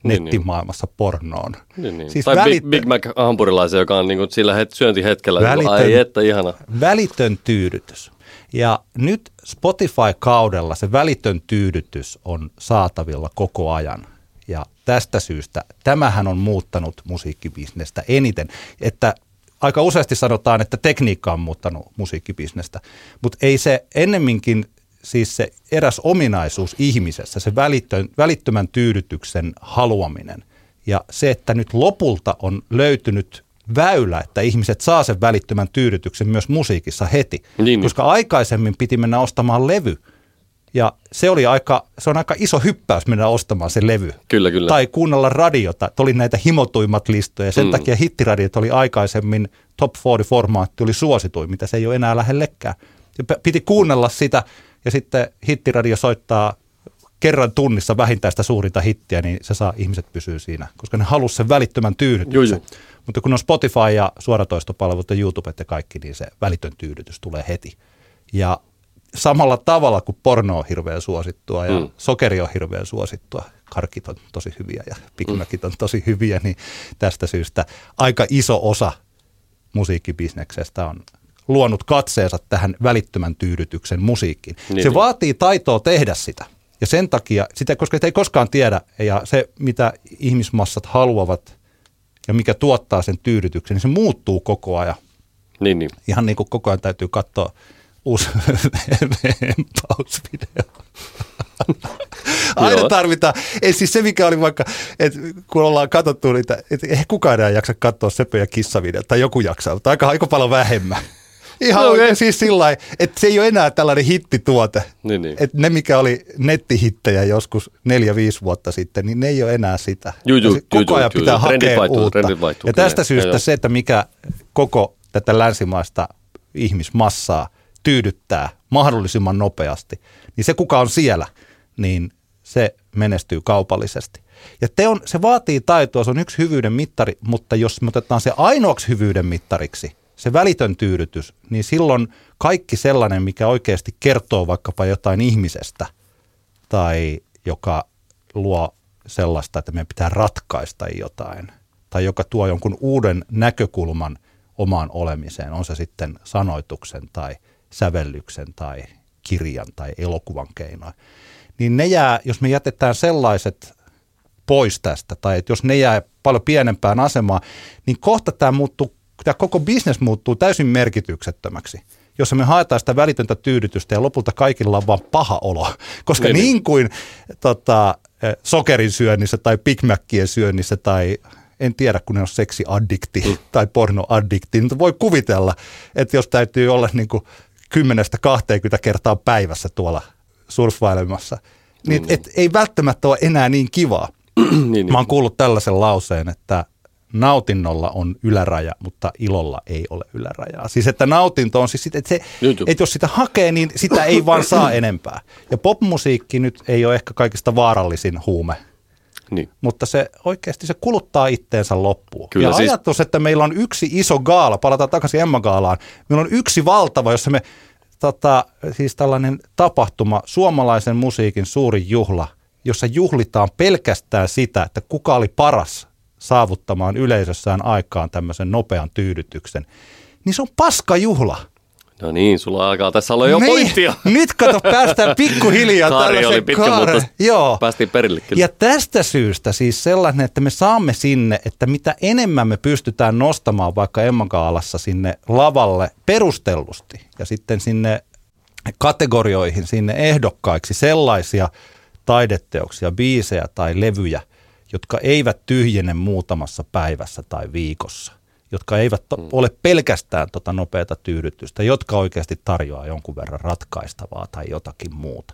Niin, nettimaailmassa pornoon. Niin, niin. Siis tai välit- Big, Big Mac hampurilaisen, joka on niinku sillä het, syöntihetkellä. Välitön- Ai että ihana. välitön tyydytys. Ja nyt Spotify-kaudella se välitön tyydytys on saatavilla koko ajan. Ja tästä syystä tämähän on muuttanut musiikkibisnestä eniten, että aika useasti sanotaan, että tekniikka on muuttanut musiikkibisnestä, mutta ei se ennemminkin siis se eräs ominaisuus ihmisessä, se välitön, välittömän tyydytyksen haluaminen ja se, että nyt lopulta on löytynyt väylä, että ihmiset saa sen välittömän tyydytyksen myös musiikissa heti. Niin, niin. Koska aikaisemmin piti mennä ostamaan levy. Ja se, oli aika, se on aika iso hyppäys mennä ostamaan se levy. Kyllä, kyllä. Tai kuunnella radiota. Oli näitä himotuimmat listoja. Sen Mm. takia hittiradiot oli aikaisemmin top 40-formaatti oli suosituin, mitä se ei ole enää lähellekään. Ja piti kuunnella sitä ja sitten hittiradio soittaa kerran tunnissa vähintään sitä suurinta hittiä, niin se saa ihmiset pysyä siinä, koska ne halusivat sen välittömän tyydytyksen. Juu, Mutta kun on Spotify ja suoratoistopalvelut ja YouTube ja kaikki, niin se välitön tyydytys tulee heti. Ja samalla tavalla kuin porno on hirveän suosittua ja Mm. mm. sokeri on hirveän suosittua, karkit on tosi hyviä ja pikmäkit on tosi hyviä, niin tästä syystä aika iso osa musiikkibisneksestä on luonut katseensa tähän välittömän tyydytyksen musiikkiin. Niin, se niin. vaatii taitoa tehdä sitä. Ja sen takia, sitä, koska sitä ei koskaan tiedä, ja se mitä ihmismassat haluavat ja mikä tuottaa sen tyydytyksen, niin se muuttuu koko ajan. Niin, niin. Ihan niin kuin koko ajan täytyy katsoa uusi [LAUGHS] vempausvideo. [LAUGHS] Aina Joo. tarvitaan, ei siis se mikä oli vaikka, että kun ollaan katsottu niitä, että ei kukaan enää jaksa katsoa Sepö ja kissavideota, tai joku jaksaa, mutta aika, aika paljon vähemmän. Ihan No, okay. siis sillä että se ei ole enää tällainen hittituote. Niin, niin. Että ne, mikä oli nettihittejä joskus neljä, viisi vuotta sitten, niin ne ei ole enää sitä. Juu, juu, Ja koko juu, ajan juu, pitää juu. Trendit hakea vaihtuu, uutta. trendit vaihtuu, ja kyllä. tästä Joo, syystä joo. se, että mikä koko tätä länsimaista ihmismassaa tyydyttää mahdollisimman nopeasti, niin se kuka on siellä, niin se menestyy kaupallisesti. Ja te on, se vaatii taitoa, se on yksi hyvyyden mittari, mutta jos me otetaan se ainoaksi hyvyyden mittariksi, se välitön tyydytys, niin silloin kaikki sellainen, mikä oikeasti kertoo vaikkapa jotain ihmisestä tai joka luo sellaista, että meidän pitää ratkaista jotain tai joka tuo jonkun uuden näkökulman omaan olemiseen, on se sitten sanoituksen tai sävellyksen tai kirjan tai elokuvan keinoin, niin ne jää, jos me jätetään sellaiset pois tästä, tai että jos ne jää paljon pienempään asemaan, niin kohta tämä, muuttuu, tämä koko bisnes muuttuu täysin merkityksettömäksi, jossa me haetaan sitä välitöntä tyydytystä ja lopulta kaikilla on vaan paha olo. Koska Niin, niin, niin. kuin tota, eh, sokerin syönnissä tai Big Macien syönnissä tai en tiedä, kun ne on seksiaddikti Mm. tai pornoaddikti, niin voi kuvitella, että jos täytyy olla niin kuin 10-20 kertaa päivässä tuolla surffailemassa, niin Mm. et ei välttämättä ole enää niin kivaa. [CLEARS THROAT] niin, niin. Mä oon kuullut tällaisen lauseen, että nautinnolla on yläraja, mutta ilolla ei ole ylärajaa. Siis että nautinto on siis, sit, että, se, että jos sitä hakee, niin sitä ei vaan saa [COUGHS] enempää. Ja popmusiikki nyt ei ole ehkä kaikista vaarallisin huume, niin. mutta se oikeasti se kuluttaa itteensä loppuun. Kyllä, ja siis- ajatus, että meillä on yksi iso gaala, palataan takaisin Emma-gaalaan, meillä on yksi valtava, jossa me, tota, siis tällainen tapahtuma, suomalaisen musiikin suurin juhla, jossa juhlitaan pelkästään sitä, että kuka oli paras saavuttamaan yleisössään aikaan tämmöisen nopean tyydytyksen, niin se on paska juhla. No niin, sulla alkaa tässä olla jo Niin, pointtia. Nyt kato, päästään [LAUGHS] pikkuhiljaa Kaari oli pitkä, kaaren. mutta Joo. päästiin perille kyllä. Ja tästä syystä siis sellainen, että me saamme sinne, että mitä enemmän me pystytään nostamaan vaikka Emmagaalassa sinne lavalle perustellusti ja sitten sinne kategorioihin, sinne ehdokkaiksi sellaisia taideteoksia, biisejä tai levyjä, jotka eivät tyhjene muutamassa päivässä tai viikossa, jotka eivät to- Mm. ole pelkästään tota nopeata tyydytystä, jotka oikeasti tarjoaa jonkun verran ratkaistavaa tai jotakin muuta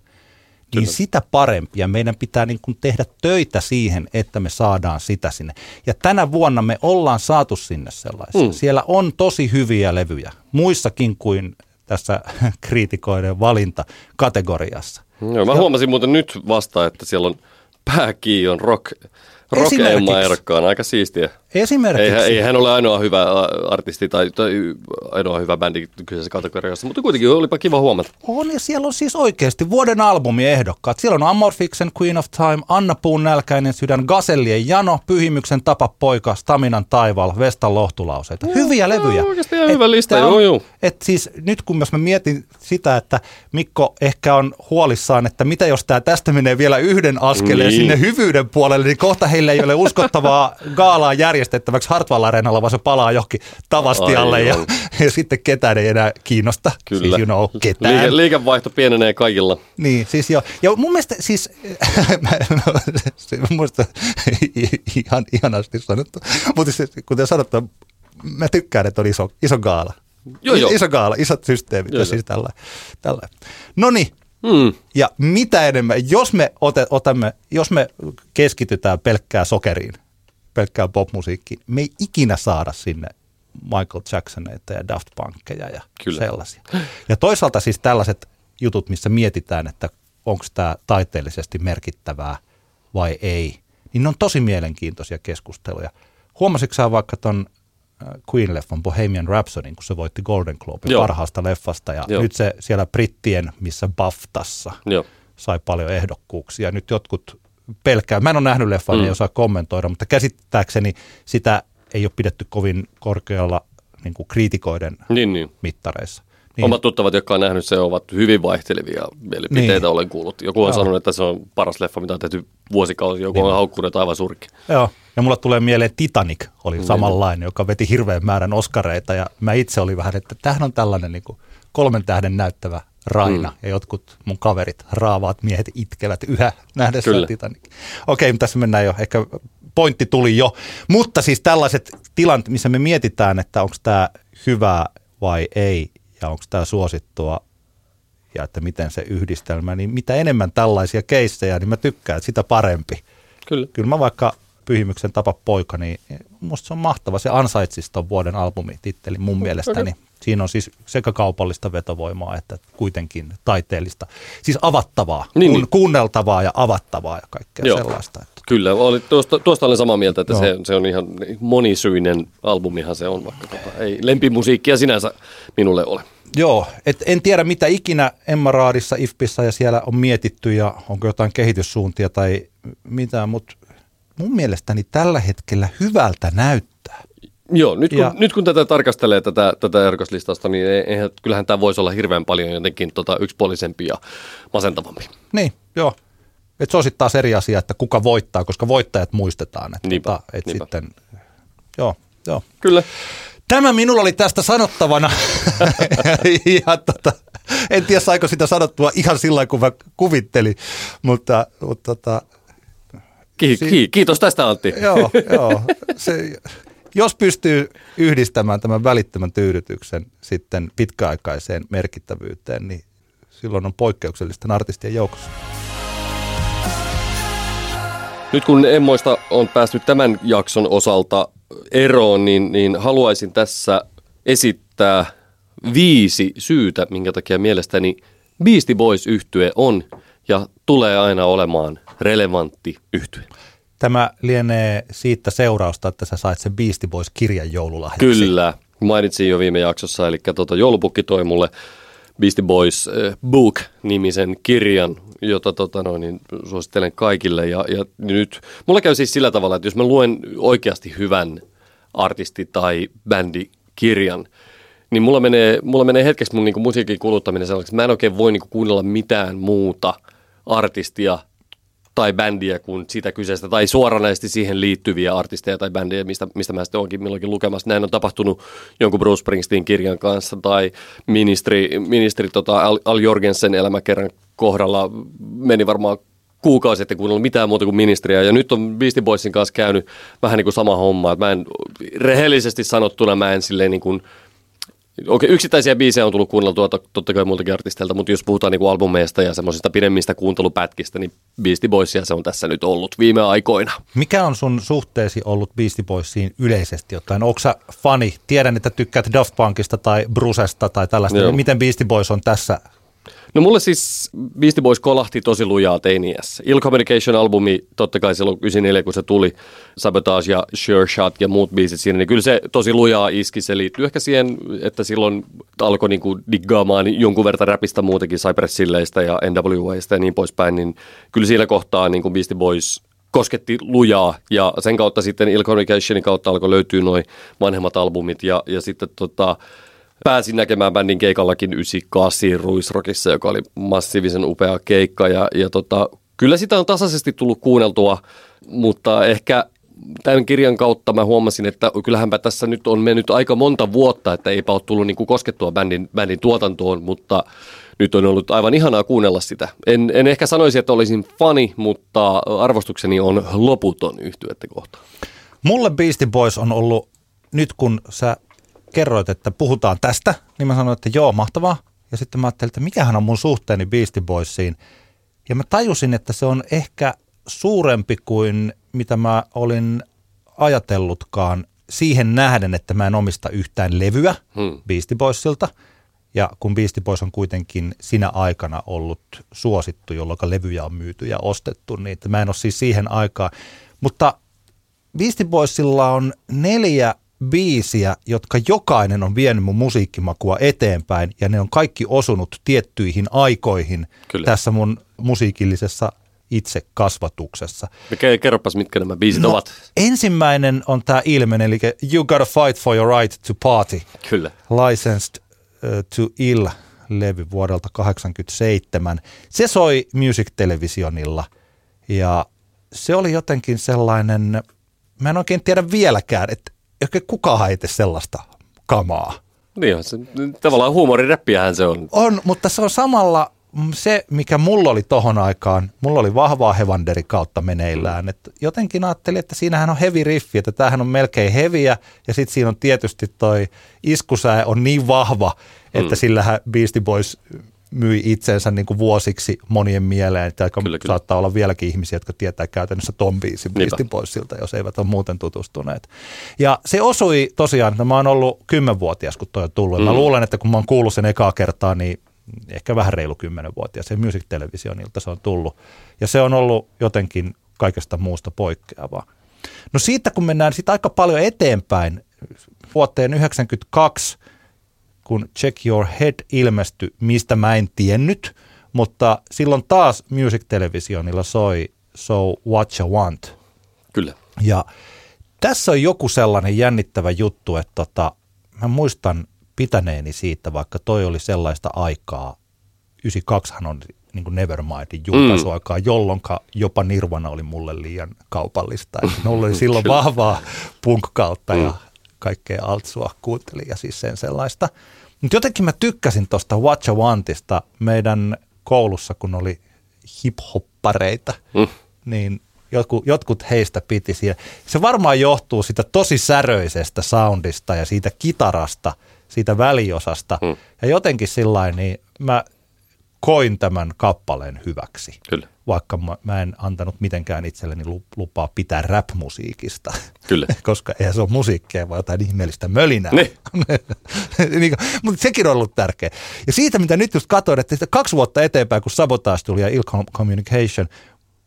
niin sitä parempi. Ja meidän pitää niin kuin tehdä töitä siihen, että me saadaan sitä sinne. Ja tänä vuonna me ollaan saatu sinne sellaisia. Mm. Siellä on tosi hyviä levyjä, muissakin kuin tässä [LAUGHS] kriitikoiden valintakategoriassa. Joo, mä huomasin muuten nyt vasta, että siellä on pääkii on rock, Esimerkiksi. Emma ehdokkaana. Aika siistiä. Esimerkiksi. Ei, hän- ei hän ole ainoa hyvä artisti tai, tai ainoa hyvä bändi kyseisessä kategoriassa, mutta kuitenkin olipa kiva huomata. On ja siellä on siis oikeasti vuoden albumiehdokkaat. Siellä on Amorphiksen Queen of Time, Anna Puun nälkäinen sydän, Gasellien Jano, Pyhimyksen Tapa poika, Staminan taival, Vestan lohtulauseita. Hyviä levyjä. oikeasti ihan hyvä lista, joo, on- joo. Et siis nyt kun jos mä mietin sitä, että Mikko ehkä on huolissaan, että mitä jos tämä tästä menee vielä yhden askeleen Niin. sinne hyvyyden puolelle, niin kohta heillä ei ole uskottavaa gaalaa järjestettäväksi Hartwall Areenalla, vaan se palaa johonkin tavastialle ja, ja sitten ketään ei enää kiinnosta. Kyllä. Siis you know, ketään. Liike, liikevaihto pienenee kaikilla. Niin, siis joo. Ja mun mielestä siis, [LAUGHS] se mun mielestä ihan, ihanasti sanottu, mutta siis, kuten sanottu, mä tykkään, että on iso, iso gaala. Joo, joo. Iso gaala, isot systeemit Joo, ja siis tällä. tällä. No niin, Mm. ja mitä enemmän, jos me, ote, otamme, jos me keskitytään pelkkää sokeriin, pelkkään popmusiikkiin, me ei ikinä saada sinne Michael Jacksoneita ja Daft Punkkeja ja Kyllä. sellaisia. Ja toisaalta siis tällaiset jutut, missä mietitään, että onko tämä taiteellisesti merkittävää vai ei, niin ne on tosi mielenkiintoisia keskusteluja. Huomasitko sä vaikka ton Queen-leffan Bohemian Rhapsodyn, kun se voitti Golden Globin Joo. parhaasta leffasta, ja Joo. nyt se siellä brittien, missä BAFTassa, Joo. sai paljon ehdokkuuksia. Nyt jotkut pelkää, mä en ole nähnyt leffaa, niin Mm. ei osaa kommentoida, mutta käsittääkseni sitä ei ole pidetty kovin korkealla niin kuin kriitikoiden Niin, niin. mittareissa. Niin. Omat tuttavat, jotka on nähnyt se, ovat hyvin vaihtelevia mielipiteitä, Niin. olen kuullut. Joku on Joo. sanonut, että se on paras leffa, mitä on tehty vuosikausia. Joku on haukkunut aivan surkki. Joo, ja mulla tulee mieleen Titanic oli niin. samanlainen, joka veti hirveän määrän oskareita, ja mä itse olin vähän, että tämähän on tällainen niin kuin kolmen tähden näyttävä raina, mm. ja jotkut mun kaverit, raavaat miehet itkevät yhä nähdessään Kyllä. Titanic. Okei, tässä mennään jo, ehkä pointti tuli jo, mutta siis tällaiset tilanteet, missä me mietitään, että onko tämä hyvää vai ei, ja onko tämä suosittua, ja että miten se yhdistelmä, niin mitä enemmän tällaisia keissejä, niin mä tykkään, että sitä parempi Kyllä. kyllä mä vaikka Pyhimyksen tapa poika, niin musta se on mahtava. Se ansaitsisi ton vuoden albumititteli mun mielestäni. Siinä on siis sekä kaupallista vetovoimaa että kuitenkin taiteellista. Siis avattavaa, Niin, niin, niin. kuunneltavaa ja avattavaa ja kaikkea Joo. sellaista. Että. Kyllä, oli, tuosta, tuosta olen samaa mieltä, että Joo. se, se on ihan monisyinen albumihan se on, vaikka tota, ei lempimusiikkia sinänsä minulle ole. Joo, et en tiedä mitä ikinä Emma Raadissa, IFPissä ja siellä on mietitty ja onko jotain kehityssuuntia tai mitään, mutta mun mielestäni tällä hetkellä hyvältä näyttää. Joo, nyt kun, Ja- nyt kun tätä tarkastelee, tätä, tätä erikoislistasta, niin ei- eihän, kyllähän tämä voisi olla hirveän paljon jotenkin tota, yksipuolisempi ja masentavampi. Niin, joo. Et se on sitten taas eri asia, että kuka voittaa, koska voittajat muistetaan. Että Niinpä, tota, et niinpä. sitten, joo, joo. Kyllä. Tämä minulla oli tästä sanottavana. [LAUGHS] ja tota, en tiedä, saiko sitä sanottua ihan sillä kuin mä kuvittelin, mutta, mutta tota, Ki- Si- ki- kiitos tästä Antti. joo, joo. Se, jos pystyy yhdistämään tämän välittömän tyydytyksen sitten pitkäaikaiseen merkittävyyteen, niin silloin on poikkeuksellisten artistien joukossa. Nyt kun Emmoista on päästy tämän jakson osalta eroon, niin, niin haluaisin tässä esittää viisi syytä, minkä takia mielestäni Beastie Boys yhtye on ja tulee aina olemaan relevantti yhtye. Tämä lienee siitä seurausta, että sä sait sen Beastie Boys kirjan joululahjaksi. Kyllä, mainitsin jo viime jaksossa, eli tota, joulupukki toi mulle Beastie Boys äh, Book-nimisen kirjan, jota tota, noin, niin, suosittelen kaikille. Ja, ja nyt, mulla käy siis sillä tavalla, että jos mä luen oikeasti hyvän artisti- tai bändikirjan, niin mulla menee, mulla menee hetkeksi mun niinku, musiikin kuluttaminen sellaiseksi, mä en oikein voi niinku, kuunnella mitään muuta artistia tai bändiä kuin sitä kyseistä, tai suoranaisesti siihen liittyviä artisteja tai bändejä, mistä, mistä mä sitten oonkin milloinkin lukemassa. Näin on tapahtunut jonkun Bruce Springsteen kirjan kanssa, tai ministeri, ministeri tota Al, Al Jorgensen elämäkerran kohdalla meni varmaan kuukausi, että kuunnellut mitään muuta kuin ministeriä. Ja nyt on Beastie Boysin kanssa käynyt vähän niin kuin sama homma. Että mä en, rehellisesti sanottuna mä en silleen niin kuin, Okei, yksittäisiä biisejä on tullut kuunneltua to- totta kai muiltakin artisteilta, mutta jos puhutaan niinku albumeista ja semmoisista pidemmistä kuuntelupätkistä, niin Beastie Boysia se on tässä nyt ollut viime aikoina. Mikä on sun suhteesi ollut Beastie Boysiin yleisesti ottaen? Onko sä fani? Tiedän, että tykkäät Daft Punkista tai Brusesta tai tällaista. Joo. Miten Beastie Boys on tässä? No mulle siis Beastie Boys kolahti tosi lujaa teiniässä. Ill Communication-albumi, totta kai silloin 94, kun se tuli, Sabotage ja Sure Shot ja muut biisit siinä, niin kyllä se tosi lujaa iski. Se liittyy ehkä siihen, että silloin alkoi niinku diggaamaan jonkun verran räpistä muutenkin Cypress Hilleistä ja NWAista ja niin poispäin, niin kyllä siinä kohtaa niin kuin Beastie Boys kosketti lujaa ja sen kautta sitten Ill Communicationin kautta alkoi löytyä noin vanhemmat albumit ja, ja sitten tota, pääsin näkemään bändin keikallakin 98 Ruisrockissa, joka oli massiivisen upea keikka ja, ja tota, kyllä sitä on tasaisesti tullut kuunneltua, mutta ehkä tämän kirjan kautta mä huomasin, että kyllähänpä tässä nyt on mennyt aika monta vuotta, että eipä ole tullut niin kuin koskettua bändin, bändin tuotantoon, mutta nyt on ollut aivan ihanaa kuunnella sitä. En, en ehkä sanoisi, että olisin fani, mutta arvostukseni on loputon yhtyettä kohtaan. Mulle Beastie Boys on ollut nyt kun sä kerroit, että puhutaan tästä, niin mä sanoin, että joo, mahtavaa. Ja sitten mä ajattelin, että mikähän on mun suhteeni Beastie Boysiin. Ja mä tajusin, että se on ehkä suurempi kuin mitä mä olin ajatellutkaan siihen nähden, että mä en omista yhtään levyä Hmm. Beastie Boysilta. Ja kun Beastie Boys on kuitenkin sinä aikana ollut suosittu, jolloin levyjä on myyty ja ostettu, niin että mä en ole siis siihen aikaan. Mutta Beastie Boysilla on neljä biisiä, jotka jokainen on vienyt mun musiikkimakua eteenpäin ja ne on kaikki osunut tiettyihin aikoihin Kyllä. tässä mun musiikillisessa itse kasvatuksessa. Kerropas, mitkä nämä biisit ovat. Ensimmäinen on tämä ilmen, eli You Gotta Fight for Your Right to Party, Kyllä. Licensed uh, to Ill-levy vuodelta 1987. Se soi Music Televisionilla ja se oli jotenkin sellainen, mä en oikein tiedä vieläkään, että oikein kukaan ei tee sellaista kamaa. Niin, se, tavallaan huumoriräppiähän se on. On, mutta se on samalla se, mikä mulla oli tohon aikaan, mulla oli vahvaa Hevanderi kautta meneillään. Et jotenkin ajattelin, että siinähän on heavy riffi, että tämähän on melkein heviä ja sitten siinä on tietysti toi iskusää on niin vahva, että mm. sillähän Beastie Boys myi itsensä niin kuin vuosiksi monien mieleen, että Kyllä, kyllä. saattaa olla vieläkin ihmisiä, jotka tietää käytännössä ton biisin Niinpä. Beastie Boysilta, jos eivät ole muuten tutustuneet. Ja se osui tosiaan, että mä oon ollut kymmenvuotias, kun toi on tullut. Mm. Mä luulen, että kun mä oon kuullut sen ekaa kertaa, niin ehkä vähän reilu kymmenenvuotias. Se Music Televisionilta se on tullut. Ja se on ollut jotenkin kaikesta muusta poikkeavaa. No siitä, kun mennään sitä aika paljon eteenpäin, vuoteen 1992, kun Check Your Head ilmestyi, mistä mä en tiennyt, mutta silloin taas Music Televisionilla soi So What You Want. Kyllä. Ja tässä on joku sellainen jännittävä juttu, että tota, mä muistan pitäneeni siitä, vaikka toi oli sellaista aikaa, 92 on niin kuin Nevermindin julkaisuaikaa, mm. jolloin jopa Nirvana oli mulle liian kaupallista. Että mulla oli [LAUGHS] silloin vahvaa punk-kautta Mm. ja kaikkea altsua kuuntelin ja siis sen sellaista. Mutta jotenkin mä tykkäsin tuosta What You Wantista meidän koulussa, kun oli hip-hoppareita, Mm. niin jotkut, jotkut heistä piti siinä. Se varmaan johtuu siitä tosi säröisestä soundista ja siitä kitarasta, siitä väliosasta. Mm. Ja jotenkin sillä niin mä koin tämän kappaleen hyväksi. Kyllä. Vaikka mä, mä en antanut mitenkään itselleni lu- lupaa pitää rap-musiikista. Kyllä. [LAUGHS] Koska eihän se ole musiikkia, vaan jotain ihmeellistä mölinää. Niin. [LAUGHS] niin, mutta sekin on ollut tärkeä. Ja siitä, mitä nyt just katsoin, että kaksi vuotta eteenpäin, kun Sabotage tuli ja Ill Communication,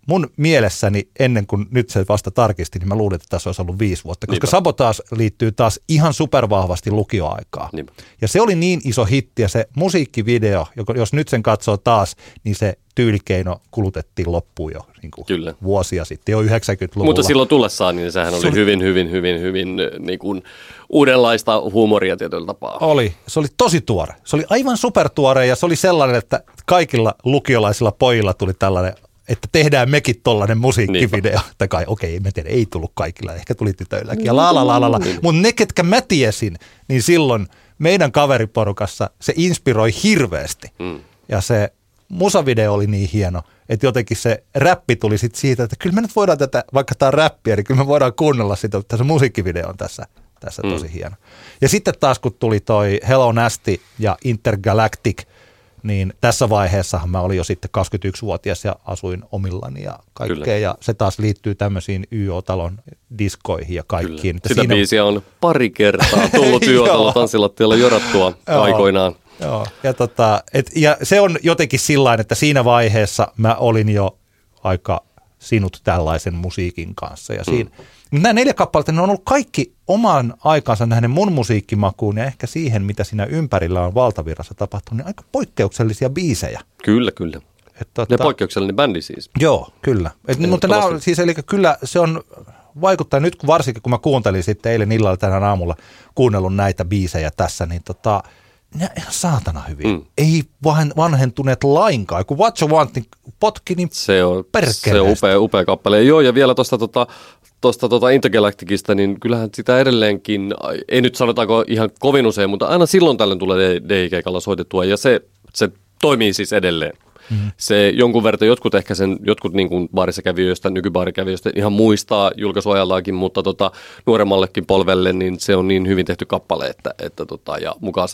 mun mielessäni ennen kuin nyt se vasta tarkisti, niin mä luulin, että tässä olisi ollut viisi vuotta, koska Niinpä. Sabotage liittyy taas ihan supervahvasti lukioaikaan. Niinpä. Ja se oli niin iso hitti ja se musiikkivideo, joka- jos nyt sen katsoo taas, niin se tyylikeino kulutettiin loppuun jo niin kuin Kyllä. vuosia sitten, jo 90-luvulla. Mutta silloin tullessaan, niin sehän Se oli oli- hyvin, hyvin, hyvin, hyvin niin kuin uudenlaista huumoria tietyllä tapaa. Oli. Se oli tosi tuore. Se oli aivan supertuore ja se oli sellainen, että kaikilla lukiolaisilla pojilla tuli tällainen, että tehdään mekin tollainen musiikkivideo. Tai kai, okei, mä tiedän, ei tullut kaikilla, ehkä tuli tytöilläkin. Ja la la la la la. Mutta ne, ketkä mä tiesin, niin silloin meidän kaveriporukassa se inspiroi hirveästi. Mm. Ja se musavideo oli niin hieno, että jotenkin se räppi tuli sit siitä, että kyllä me nyt voidaan tätä, vaikka tämä on räppiä, niin kyllä me voidaan kuunnella sitä, että se musiikkivideo on tässä, tässä Mm. tosi hieno. Ja sitten taas kun tuli toi Hello Nasty ja Intergalactic, niin tässä vaiheessa mä olin jo sitten 21-vuotias ja asuin omillani ja kaikkea. Kyllä. Ja se taas liittyy tämmöisiin YO-talon diskoihin ja kaikkiin. Kyllä. Että Sitä siinä- biisiä on pari kertaa tullut [LAUGHS] yötalo tanssilattialla jorattua [LAUGHS] aikoinaan. Joo, ja, tota, et, ja se on jotenkin sillä että siinä vaiheessa mä olin jo aika sinut tällaisen musiikin kanssa. Ja siinä, mm. Nämä neljä kappaletta, ne on ollut kaikki oman aikansa nähden mun musiikkimakuun ja ehkä siihen, mitä siinä ympärillä on valtavirrassa tapahtunut, niin aika poikkeuksellisia biisejä. Kyllä, kyllä. Et, Ne tota, poikkeuksellinen bändi siis. Joo, kyllä. Et, mutta nämä on, siis, eli kyllä se on vaikuttaa nyt, kun varsinkin kun mä kuuntelin sitten eilen illalla tänään aamulla kuunnellut näitä biisejä tässä, niin tota, ne ihan saatana hyvin. Mm. Ei van, vanhentuneet lainkaan. Kun What You Want, niin potki, niin Se on, se Perkeleesti. on upea, upea kappale. Joo, ja vielä tuosta tota, tosta, tota Intergalacticista, niin kyllähän sitä edelleenkin, ei nyt sanotaanko ihan kovin usein, mutta aina silloin tällöin tulee DJ-keikalla soitettua, ja se, se toimii siis edelleen. Mm-hmm. Se jonkun verran, jotkut ehkä sen, jotkut niin kuin baarissa kävijöistä, nykybaarikävijöistä ihan muistaa julkaisuajallakin, mutta tota, nuoremmallekin polvelle, niin se on niin hyvin tehty kappale, että, että tota, ja mukaan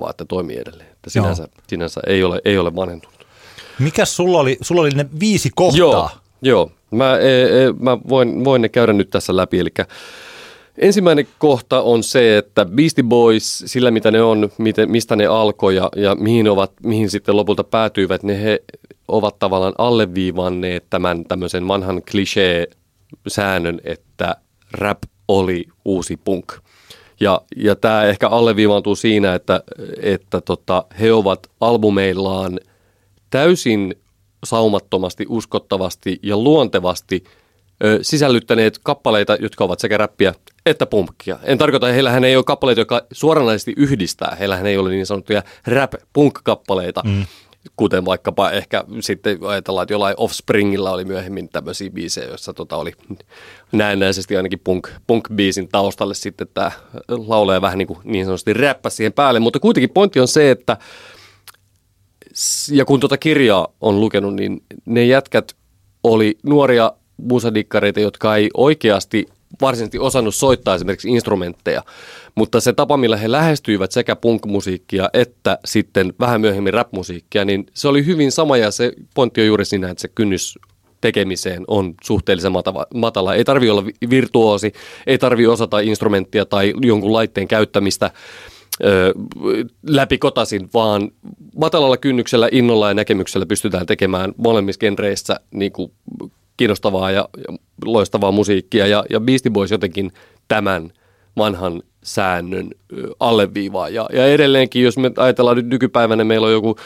vaan, että toimii edelleen. Että sinänsä, sinänsä ei, ole, ei ole vanhentunut. Mikä sulla oli? Sulla oli ne viisi kohtaa. Joo, joo. Mä, e, e, mä voin, voin ne käydä nyt tässä läpi. Eli ensimmäinen kohta on se, että Beastie Boys, sillä mitä ne on, miten, mistä ne alkoi ja, ja mihin, ovat, mihin sitten lopulta päätyivät, ne he ovat tavallaan alleviivanneet tämän tämmöisen vanhan klisee-säännön, että rap oli uusi punk. Ja, ja tämä ehkä alleviivaantuu siinä, että, että tota, he ovat albumeillaan täysin saumattomasti, uskottavasti ja luontevasti ö, sisällyttäneet kappaleita, jotka ovat sekä räppiä että pumpkia. En tarkoita, että heillähän ei ole kappaleita, jotka suoranaisesti yhdistää. Heillähän ei ole niin sanottuja rap-punk-kappaleita. Mm kuten vaikkapa ehkä sitten ajatellaan, että jollain Offspringilla oli myöhemmin tämmöisiä biisejä, joissa tota oli näennäisesti ainakin punk, punk-biisin taustalle sitten tämä laulee vähän niin, kuin niin sanotusti räppä siihen päälle, mutta kuitenkin pointti on se, että ja kun tuota kirjaa on lukenut, niin ne jätkät oli nuoria musadikkareita, jotka ei oikeasti varsinaisesti osannut soittaa esimerkiksi instrumentteja, mutta se tapa, millä he lähestyivät sekä punk-musiikkia että sitten vähän myöhemmin rap-musiikkia, niin se oli hyvin sama ja se pointti on juuri siinä, että se kynnys tekemiseen on suhteellisen matala. Ei tarvi olla virtuoosi, ei tarvi osata instrumenttia tai jonkun laitteen käyttämistä ö, läpi kotasin, vaan matalalla kynnyksellä, innolla ja näkemyksellä pystytään tekemään molemmissa genreissä niin kuin kiinnostavaa ja, ja loistavaa musiikkia. Ja, ja Beastie Boys jotenkin tämän vanhan säännön alleviivaa. Ja, ja edelleenkin, jos me ajatellaan nyt nykypäivänä, meillä on joku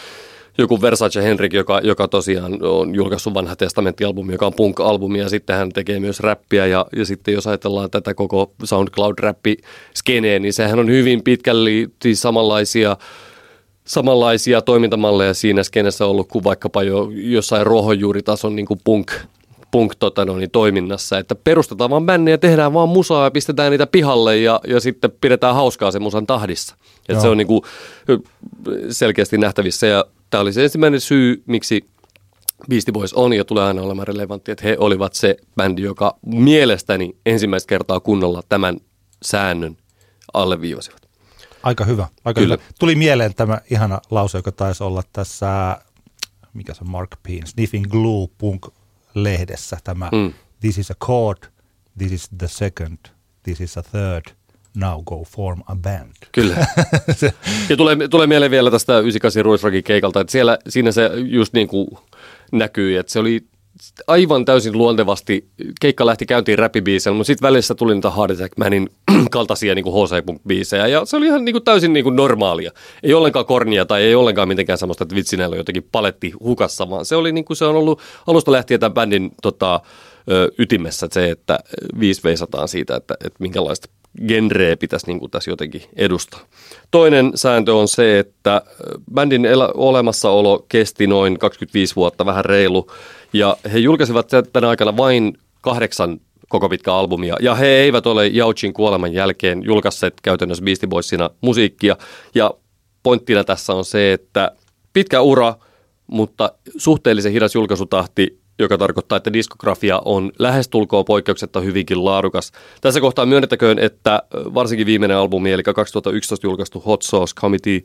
joku Versace Henrik, joka, joka tosiaan on julkaissut vanha testamenttialbumi, joka on punk-albumi, ja sitten hän tekee myös räppiä, ja, ja sitten jos ajatellaan tätä koko SoundCloud-räppi-skeneen, niin sehän on hyvin pitkälle siis samanlaisia samanlaisia toimintamalleja siinä skenessä ollut kuin vaikkapa jo jossain ruohonjuuritason niin kuin punk punk tota, no, niin, toiminnassa, että perustetaan vaan bänniä, tehdään vaan musaa ja pistetään niitä pihalle ja, ja sitten pidetään hauskaa sen musan tahdissa. Et se on niin kuin, selkeästi nähtävissä ja tämä oli se ensimmäinen syy, miksi Beastie Boys on ja tulee aina olemaan relevantti, että he olivat se bändi, joka mielestäni ensimmäistä kertaa kunnolla tämän säännön alleviivasivat. Aika hyvä, aika Kyllä. hyvä. Tuli mieleen tämä ihana lause, joka taisi olla tässä, mikä se Mark Peen, Sniffing Glue Punk lehdessä tämä mm. This is a chord, this is the second, this is a third, now go form a band. [LAUGHS] Kyllä. ja tulee, tulee mieleen vielä tästä 98 Ruisrakin keikalta, että siellä, siinä se just niin kuin näkyy, että se oli aivan täysin luontevasti, keikka lähti käyntiin räppibiisellä, mutta sitten välissä tuli niitä Hard Attack Manin [CLEARS THROAT] kaltaisia niin HC-biisejä, ja se oli ihan niin kuin täysin niin kuin normaalia. Ei ollenkaan kornia tai ei ollenkaan mitenkään semmoista, että vitsi näillä on jotenkin paletti hukassa, vaan se oli niin kuin se on ollut alusta lähtien tämän bändin tota, ytimessä se, että viisi veisataan siitä, että, että minkälaista genreä pitäisi niin kuin tässä jotenkin edustaa. Toinen sääntö on se, että bändin olemassaolo kesti noin 25 vuotta, vähän reilu, ja he julkaisivat tänä aikana vain kahdeksan koko pitkä albumia. Ja he eivät ole Jauchin kuoleman jälkeen julkaisseet käytännössä Beastie Boysina musiikkia. Ja pointtina tässä on se, että pitkä ura, mutta suhteellisen hidas julkaisutahti, joka tarkoittaa, että diskografia on lähestulkoon poikkeuksetta hyvinkin laadukas. Tässä kohtaa myönnettäköön, että varsinkin viimeinen albumi, eli 2011 julkaistu Hot Sauce Committee,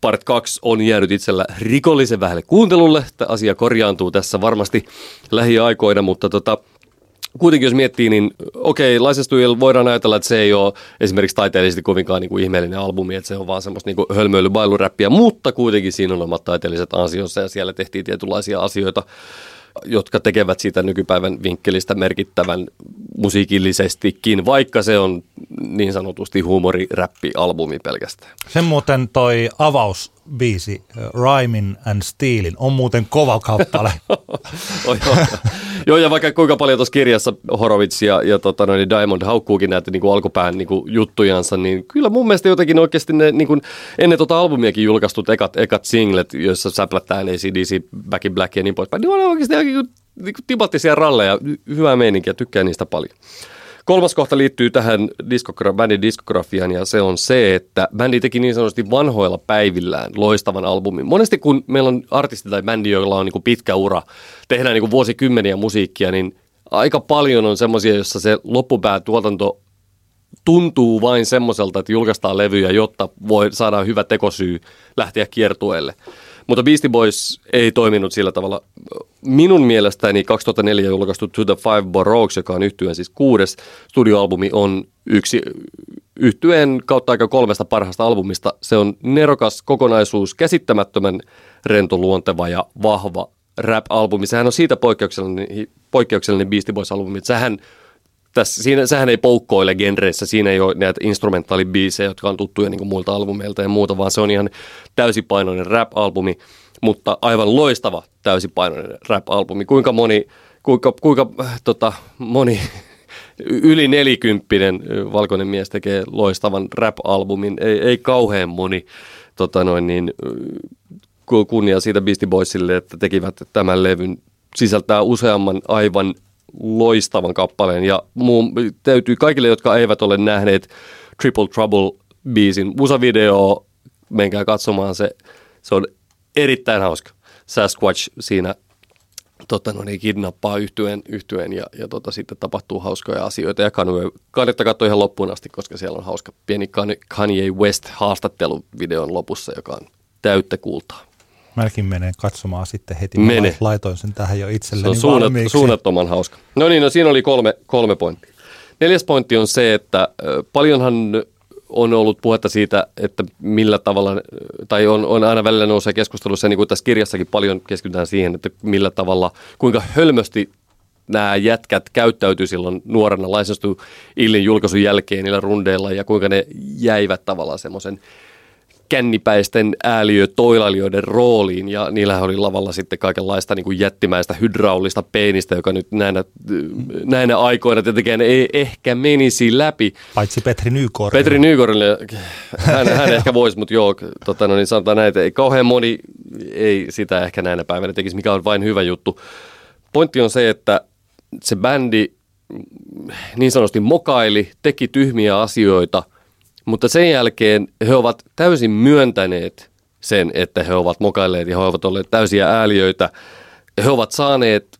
Part 2 on jäänyt itsellä rikollisen vähälle kuuntelulle. Tämä asia korjaantuu tässä varmasti lähiaikoina, mutta tota, kuitenkin jos miettii, niin okei, okay, License voidaan ajatella, että se ei ole esimerkiksi taiteellisesti kovinkaan niin kuin ihmeellinen albumi, että se on vaan semmoista niin hölmöilybailuräppiä, mutta kuitenkin siinä on omat taiteelliset ansionsa ja siellä tehtiin tietynlaisia asioita, jotka tekevät siitä nykypäivän vinkkelistä merkittävän musiikillisestikin, vaikka se on niin sanotusti huumoriräppi-albumi pelkästään. Sen muuten toi avausbiisi, Rhymin and Steelin, on muuten kova kappale. [LAUGHS] oh, joo. joo, ja vaikka kuinka paljon tuossa kirjassa Horowitz ja, ja tota, noin Diamond haukkuukin näitä niin kuin alkupään niin kuin juttujansa, niin kyllä mun mielestä jotenkin oikeasti ne niin kuin, ennen tuota albumiakin julkaistut ekat, ekat singlet, joissa säplätään ACDC, Back in Black ja niin poispäin, niin on oikeasti niin kuin tipattisia ralleja, hyvää meininkiä, tykkään niistä paljon. Kolmas kohta liittyy tähän diskogra- bändin diskografiaan ja se on se, että bändi teki niin sanotusti vanhoilla päivillään loistavan albumin. Monesti kun meillä on artisti tai bändi, joilla on niin pitkä ura, tehdään niin vuosikymmeniä musiikkia, niin aika paljon on semmoisia, jossa se loppupää tuotanto tuntuu vain semmoiselta, että julkaistaan levyjä, jotta voi saada hyvä tekosyy lähteä kiertueelle. Mutta Beastie Boys ei toiminut sillä tavalla. Minun mielestäni 2004 julkaistu To the Five Boroughs, joka on yhtyeen siis kuudes studioalbumi, on yksi yhtyeen kautta aika kolmesta parhaasta albumista. Se on nerokas kokonaisuus, käsittämättömän rentoluonteva ja vahva rap-albumi. Sehän on siitä poikkeuksellinen, poikkeuksellinen Beastie Boys-albumi, että sehän tässä, siinä, sehän ei poukkoile genreissä, siinä ei ole näitä instrumentaalibiisejä, jotka on tuttuja niin muilta albumeilta ja muuta, vaan se on ihan täysipainoinen rap-albumi, mutta aivan loistava täysipainoinen rap-albumi. Kuinka moni, kuinka, kuinka tota, moni yli nelikymppinen valkoinen mies tekee loistavan rap-albumin, ei, ei kauhean moni tota noin niin, kunnia siitä Beastie Boysille, että tekivät tämän levyn sisältää useamman aivan loistavan kappaleen ja muun, täytyy kaikille, jotka eivät ole nähneet Triple Trouble-biisin musavideo, menkää katsomaan se. Se on erittäin hauska. Sasquatch siinä tota, no niin, kidnappaa yhtyen, yhtyen ja, ja tota, sitten tapahtuu hauskoja asioita. Ja Kanye, kannattaa katsoa ihan loppuun asti, koska siellä on hauska pieni Kanye West haastatteluvideon lopussa, joka on täyttä kultaa. Mäkin menen katsomaan sitten heti. Mene. laitoin sen tähän jo itselleni Se on suunnat, suunnattoman hauska. No niin, no siinä oli kolme, kolme pointtia. Neljäs pointti on se, että paljonhan on ollut puhetta siitä, että millä tavalla, tai on, on aina välillä nousee keskustelussa, niin kuin tässä kirjassakin paljon keskitytään siihen, että millä tavalla, kuinka hölmösti nämä jätkät käyttäytyi silloin nuorena laisenstu Illin julkaisun jälkeen niillä rundeilla ja kuinka ne jäivät tavallaan semmoisen kännipäisten ääliö toilailijoiden rooliin ja niillä oli lavalla sitten kaikenlaista niin kuin jättimäistä hydraulista peenistä, joka nyt näinä, näinä aikoina tietenkin ei ehkä menisi läpi. Paitsi Petri Nykor. Petri Nykorille, hän, hän ehkä voisi, mutta joo, tota, no niin sanotaan näitä, ei kauhean moni ei sitä ehkä näinä päivänä tekisi, mikä on vain hyvä juttu. Pointti on se, että se bändi niin sanotusti mokaili, teki tyhmiä asioita – mutta sen jälkeen he ovat täysin myöntäneet sen, että he ovat mokailleet ja he ovat olleet täysiä ääliöitä. He ovat saaneet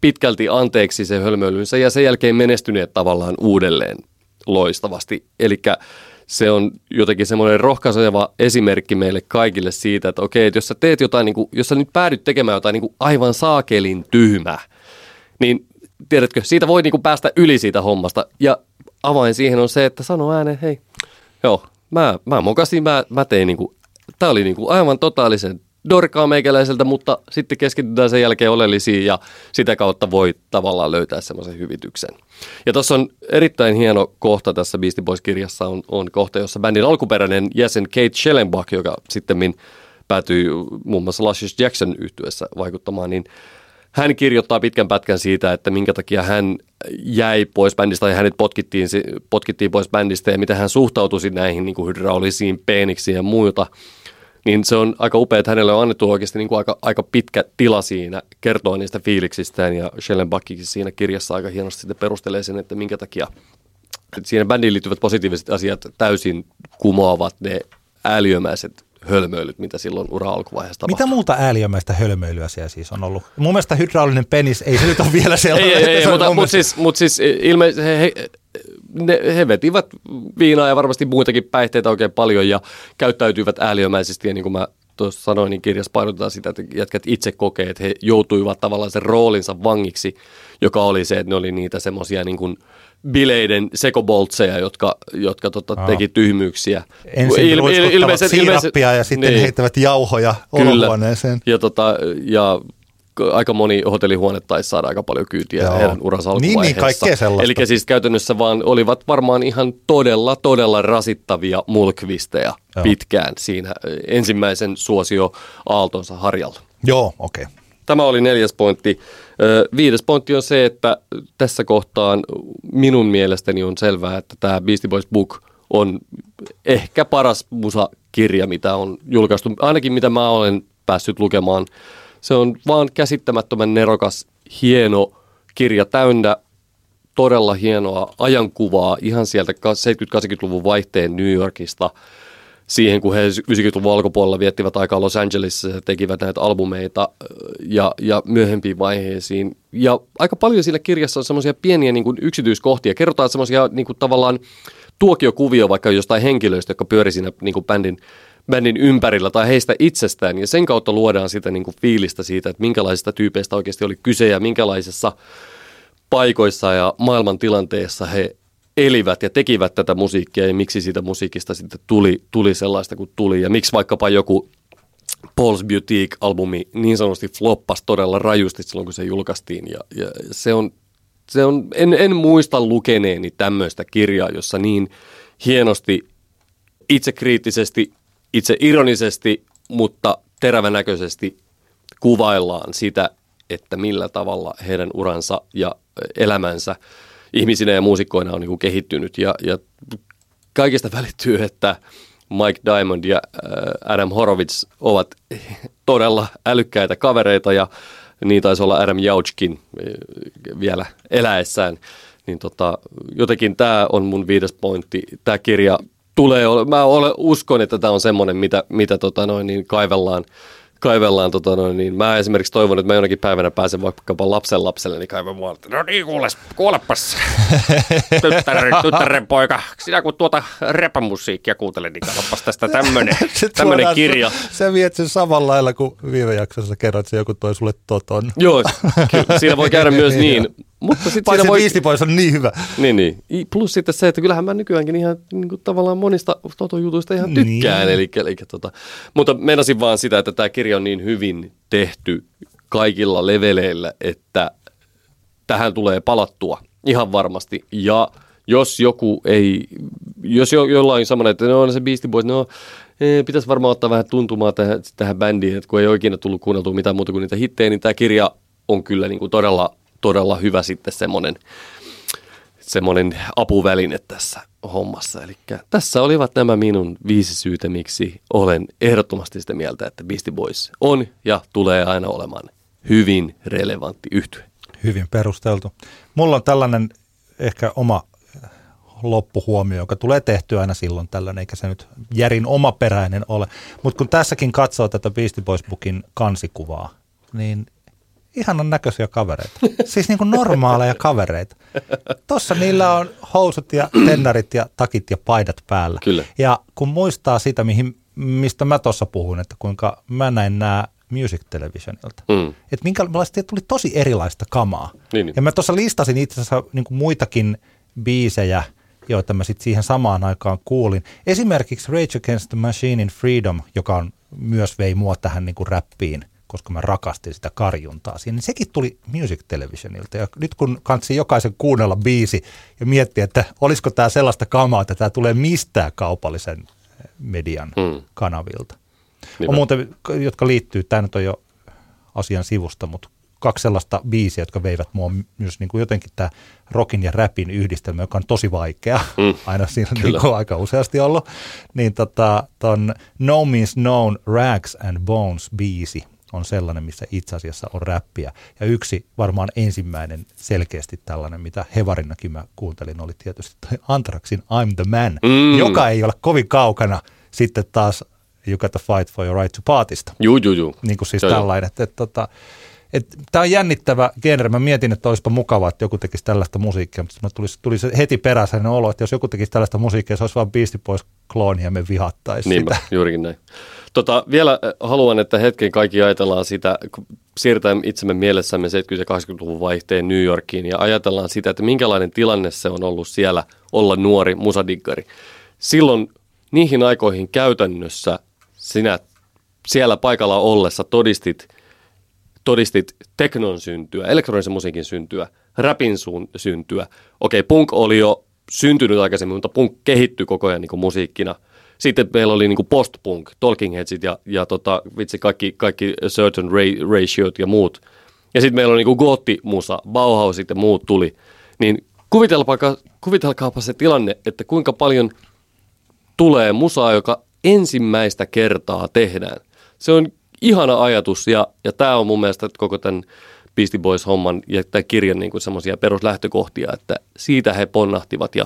pitkälti anteeksi se hölmöilynsä ja sen jälkeen menestyneet tavallaan uudelleen loistavasti. Eli se on jotenkin semmoinen rohkaiseva esimerkki meille kaikille siitä, että okei, että jos sä teet jotain, niin kuin, jos sä nyt päädyt tekemään jotain niin kuin aivan saakelin tyhmää, niin tiedätkö, siitä voi niin kuin päästä yli siitä hommasta. Ja avain siihen on se, että sano ääneen, hei, Joo, mä, mä mokasin, mä, mä tein niinku, tää oli niinku aivan totaalisen dorkaa meikäläiseltä, mutta sitten keskitytään sen jälkeen oleellisiin ja sitä kautta voi tavallaan löytää semmoisen hyvityksen. Ja tuossa on erittäin hieno kohta tässä Beastie Boys-kirjassa on, on kohta, jossa bändin alkuperäinen jäsen Kate Schellenbach, joka sitten päätyi muun muassa Luscious Jackson yhtyessä vaikuttamaan, niin hän kirjoittaa pitkän pätkän siitä, että minkä takia hän jäi pois bändistä ja hänet potkittiin, potkittiin pois bändistä ja miten hän suhtautui näihin niin kuin hydraulisiin peeniksiin ja muuta. Niin se on aika upea, että hänelle on annettu oikeasti niin kuin aika, aika pitkä tila siinä kertoa niistä fiiliksistään ja Schellenbachkin siinä kirjassa aika hienosti sitten perustelee sen, että minkä takia siinä bändiin liittyvät positiiviset asiat täysin kumoavat ne ääliömäiset hölmöilyt, mitä silloin ura alkuvaiheessa tapahtui. Mitä muuta ääliömäistä hölmöilyä siellä siis on ollut? Mun mielestä hydraulinen penis, ei se nyt ole vielä sellainen. ei, ei, ei, mutta, mutta, siis, mutta siis ilme, he, he, ne, he vetivät viinaa ja varmasti muitakin päihteitä oikein paljon ja käyttäytyivät ääliömäisesti ja niin kuin mä tuossa sanoin, niin kirjassa painotetaan sitä, että jätkät itse kokee, että he joutuivat tavallaan sen roolinsa vangiksi, joka oli se, että ne oli niitä semmoisia niin kuin – bileiden sekoboltseja, jotka, jotka tota, teki tyhmyyksiä. Ensin il, il, ilmeisen, siirappia ja sitten niin, heittävät jauhoja olohuoneeseen. Ja, tota, ja aika moni hotellihuone taisi saada aika paljon kyytiä Joo. heidän uransa alkuvaiheessa. Niin, niin kaikkea sellaista. Eli siis käytännössä vaan olivat varmaan ihan todella, todella rasittavia mulkvisteja Joo. pitkään siinä ensimmäisen suosio Aaltonsa harjalla. Joo, okei. Okay. Tämä oli neljäs pointti. Viides pointti on se, että tässä kohtaan minun mielestäni on selvää, että tämä Beastie Boys Book on ehkä paras musakirja, mitä on julkaistu, ainakin mitä mä olen päässyt lukemaan. Se on vaan käsittämättömän nerokas, hieno kirja täynnä todella hienoa ajankuvaa ihan sieltä 70-80-luvun vaihteen New Yorkista siihen, kun he 90-luvun alkupuolella viettivät aikaa Los Angelesissa ja tekivät näitä albumeita ja, ja myöhempiin vaiheisiin. Ja aika paljon siinä kirjassa on semmoisia pieniä niin kuin yksityiskohtia. Kerrotaan semmoisia niin tavallaan tuokiokuvio vaikka jostain henkilöistä, jotka pyöri siinä niin kuin bändin, bändin ympärillä tai heistä itsestään. Ja sen kautta luodaan sitä niin kuin fiilistä siitä, että minkälaisista tyypeistä oikeasti oli kyse ja minkälaisessa paikoissa ja maailman tilanteessa he elivät ja tekivät tätä musiikkia ja miksi siitä musiikista sitten tuli, tuli sellaista kuin tuli ja miksi vaikkapa joku Paul's Boutique-albumi niin sanotusti floppasi todella rajusti silloin, kun se julkaistiin ja, ja se on, se on en, en muista lukeneeni tämmöistä kirjaa, jossa niin hienosti itsekriittisesti, itse ironisesti, mutta terävänäköisesti kuvaillaan sitä, että millä tavalla heidän uransa ja elämänsä ihmisinä ja muusikkoina on niin kehittynyt. Ja, ja kaikesta [LAUGHS] välittyy, että Mike Diamond ja Adam Horowitz ovat [LAUGHS] todella älykkäitä kavereita ja niin taisi olla Adam Jauchkin vielä eläessään. Niin tota, jotenkin tämä on mun viides pointti. Tämä kirja tulee, mä ole, uskon, että tämä on semmoinen, mitä, mitä tota noin, niin kaivellaan kaivellaan, tota noin, niin mä esimerkiksi toivon, että mä jonakin päivänä pääsen vaikkapa lapsen lapselle, niin kaivan mua, no niin kuule, kuulepas, [LAUGHS] tyttären, tyttären poika, sinä kun tuota repamusiikkia kuuntelet, niin katsopas tästä tämmönen, [LAUGHS] tämmönen kirja. Se, viet sen samalla lailla kuin viime jaksossa kerroit, että joku toi sulle toton. Joo, kyllä, siinä voi käydä myös [LAUGHS] niin, mutta sitten Paitsi voi... Beastie Boys on niin hyvä. Niin, niin. Plus sitten se, että kyllähän mä nykyäänkin ihan niin kuin, tavallaan monista Toto-jutuista ihan tykkään. Niin. Eli, eli, tota. Mutta meinasin vaan sitä, että tämä kirja on niin hyvin tehty kaikilla leveleillä, että tähän tulee palattua ihan varmasti. Ja jos joku ei, jos jo, jollain semmoinen, että no on se Beastie Boys, no eh, pitäisi varmaan ottaa vähän tuntumaa tähän, tähän bändiin, että kun ei ole ikinä tullut kuunneltua mitään muuta kuin niitä hittejä, niin tämä kirja on kyllä niin kuin todella, todella hyvä sitten semmoinen, semmoinen apuväline tässä hommassa. Eli tässä olivat nämä minun viisi syytä, miksi olen ehdottomasti sitä mieltä, että Beastie Boys on ja tulee aina olemaan hyvin relevantti yhtye. Hyvin perusteltu. Mulla on tällainen ehkä oma loppuhuomio, joka tulee tehtyä aina silloin tällöin, eikä se nyt järin omaperäinen ole. Mutta kun tässäkin katsoo tätä Beastie Boys Bookin kansikuvaa, niin ihanan näköisiä kavereita. Siis niin kuin normaaleja kavereita. Tossa niillä on housut ja tennarit ja takit ja paidat päällä. Kyllä. Ja kun muistaa sitä, mihin, mistä mä tuossa puhun, että kuinka mä näin nämä Music Televisionilta. Mm. Että minkälaista tuli tosi erilaista kamaa. Niin, niin. Ja mä tuossa listasin itse asiassa niin kuin muitakin biisejä, joita mä sitten siihen samaan aikaan kuulin. Esimerkiksi Rage Against the Machinein Freedom, joka on, myös vei mua tähän niin kuin räppiin, koska mä rakastin sitä karjuntaa siinä. Niin sekin tuli Music Televisionilta. Ja nyt kun kansi jokaisen kuunnella biisi ja miettiä, että olisiko tämä sellaista kamaa, että tämä tulee mistään kaupallisen median Mm. kanavilta. Niinpä. On muuten, jotka liittyy, tämä nyt on jo asian sivusta, mutta kaksi sellaista biisiä, jotka veivät mua myös niin kuin jotenkin tämä rockin ja rapin yhdistelmä, joka on tosi vaikea, Mm, mm, [LAUGHS] aina siinä kyllä. niin kuin aika useasti ollut, niin tota, ton No Means Known Rags and Bones biisi on sellainen, missä itse asiassa on räppiä. Ja yksi varmaan ensimmäinen selkeästi tällainen, mitä Hevarinakin mä kuuntelin, oli tietysti toi Anthraxin I'm the Man, Mm. joka ei ole kovin kaukana sitten taas You Gotta Fight for Your Right to Partysta Juu, juu, juu. niin kuin siis joo. tällainen. Että, että, että, että, tämä on jännittävä genre. Mä mietin, että olisipa mukavaa, että joku tekisi tällaista musiikkia, mutta mä tuli, tuli se heti peräisen olo, että jos joku tekisi tällaista musiikkia, se olisi vaan Beastie Boys klooni ja me vihattaisiin Niinpä, sitä. juurikin näin. Tota, vielä äh, haluan, että hetken kaikki ajatellaan sitä, kun itsemme mielessämme 70- ja 80-luvun vaihteen New Yorkiin ja ajatellaan sitä, että minkälainen tilanne se on ollut siellä olla nuori musadiggari. Silloin niihin aikoihin käytännössä sinä siellä paikalla ollessa todistit, todistit teknon syntyä, elektronisen musiikin syntyä, rapin syntyä. Okei, punk oli jo syntynyt aikaisemmin, mutta punk kehittyi koko ajan niin musiikkina. Sitten meillä oli niin post-punk, Talking Headsit ja, ja tota, vitsi, kaikki, kaikki Certain ra- Ratiot ja muut. Ja sitten meillä on niin goottimusa, Bauhausit ja muut tuli. Niin kuvitelkaapa, kuvitelkaapa se tilanne, että kuinka paljon tulee musaa, joka ensimmäistä kertaa tehdään. Se on ihana ajatus ja, ja tämä on mun mielestä koko tämän Beastie Boys-homman ja tämän kirjan niin semmoisia peruslähtökohtia, että siitä he ponnahtivat ja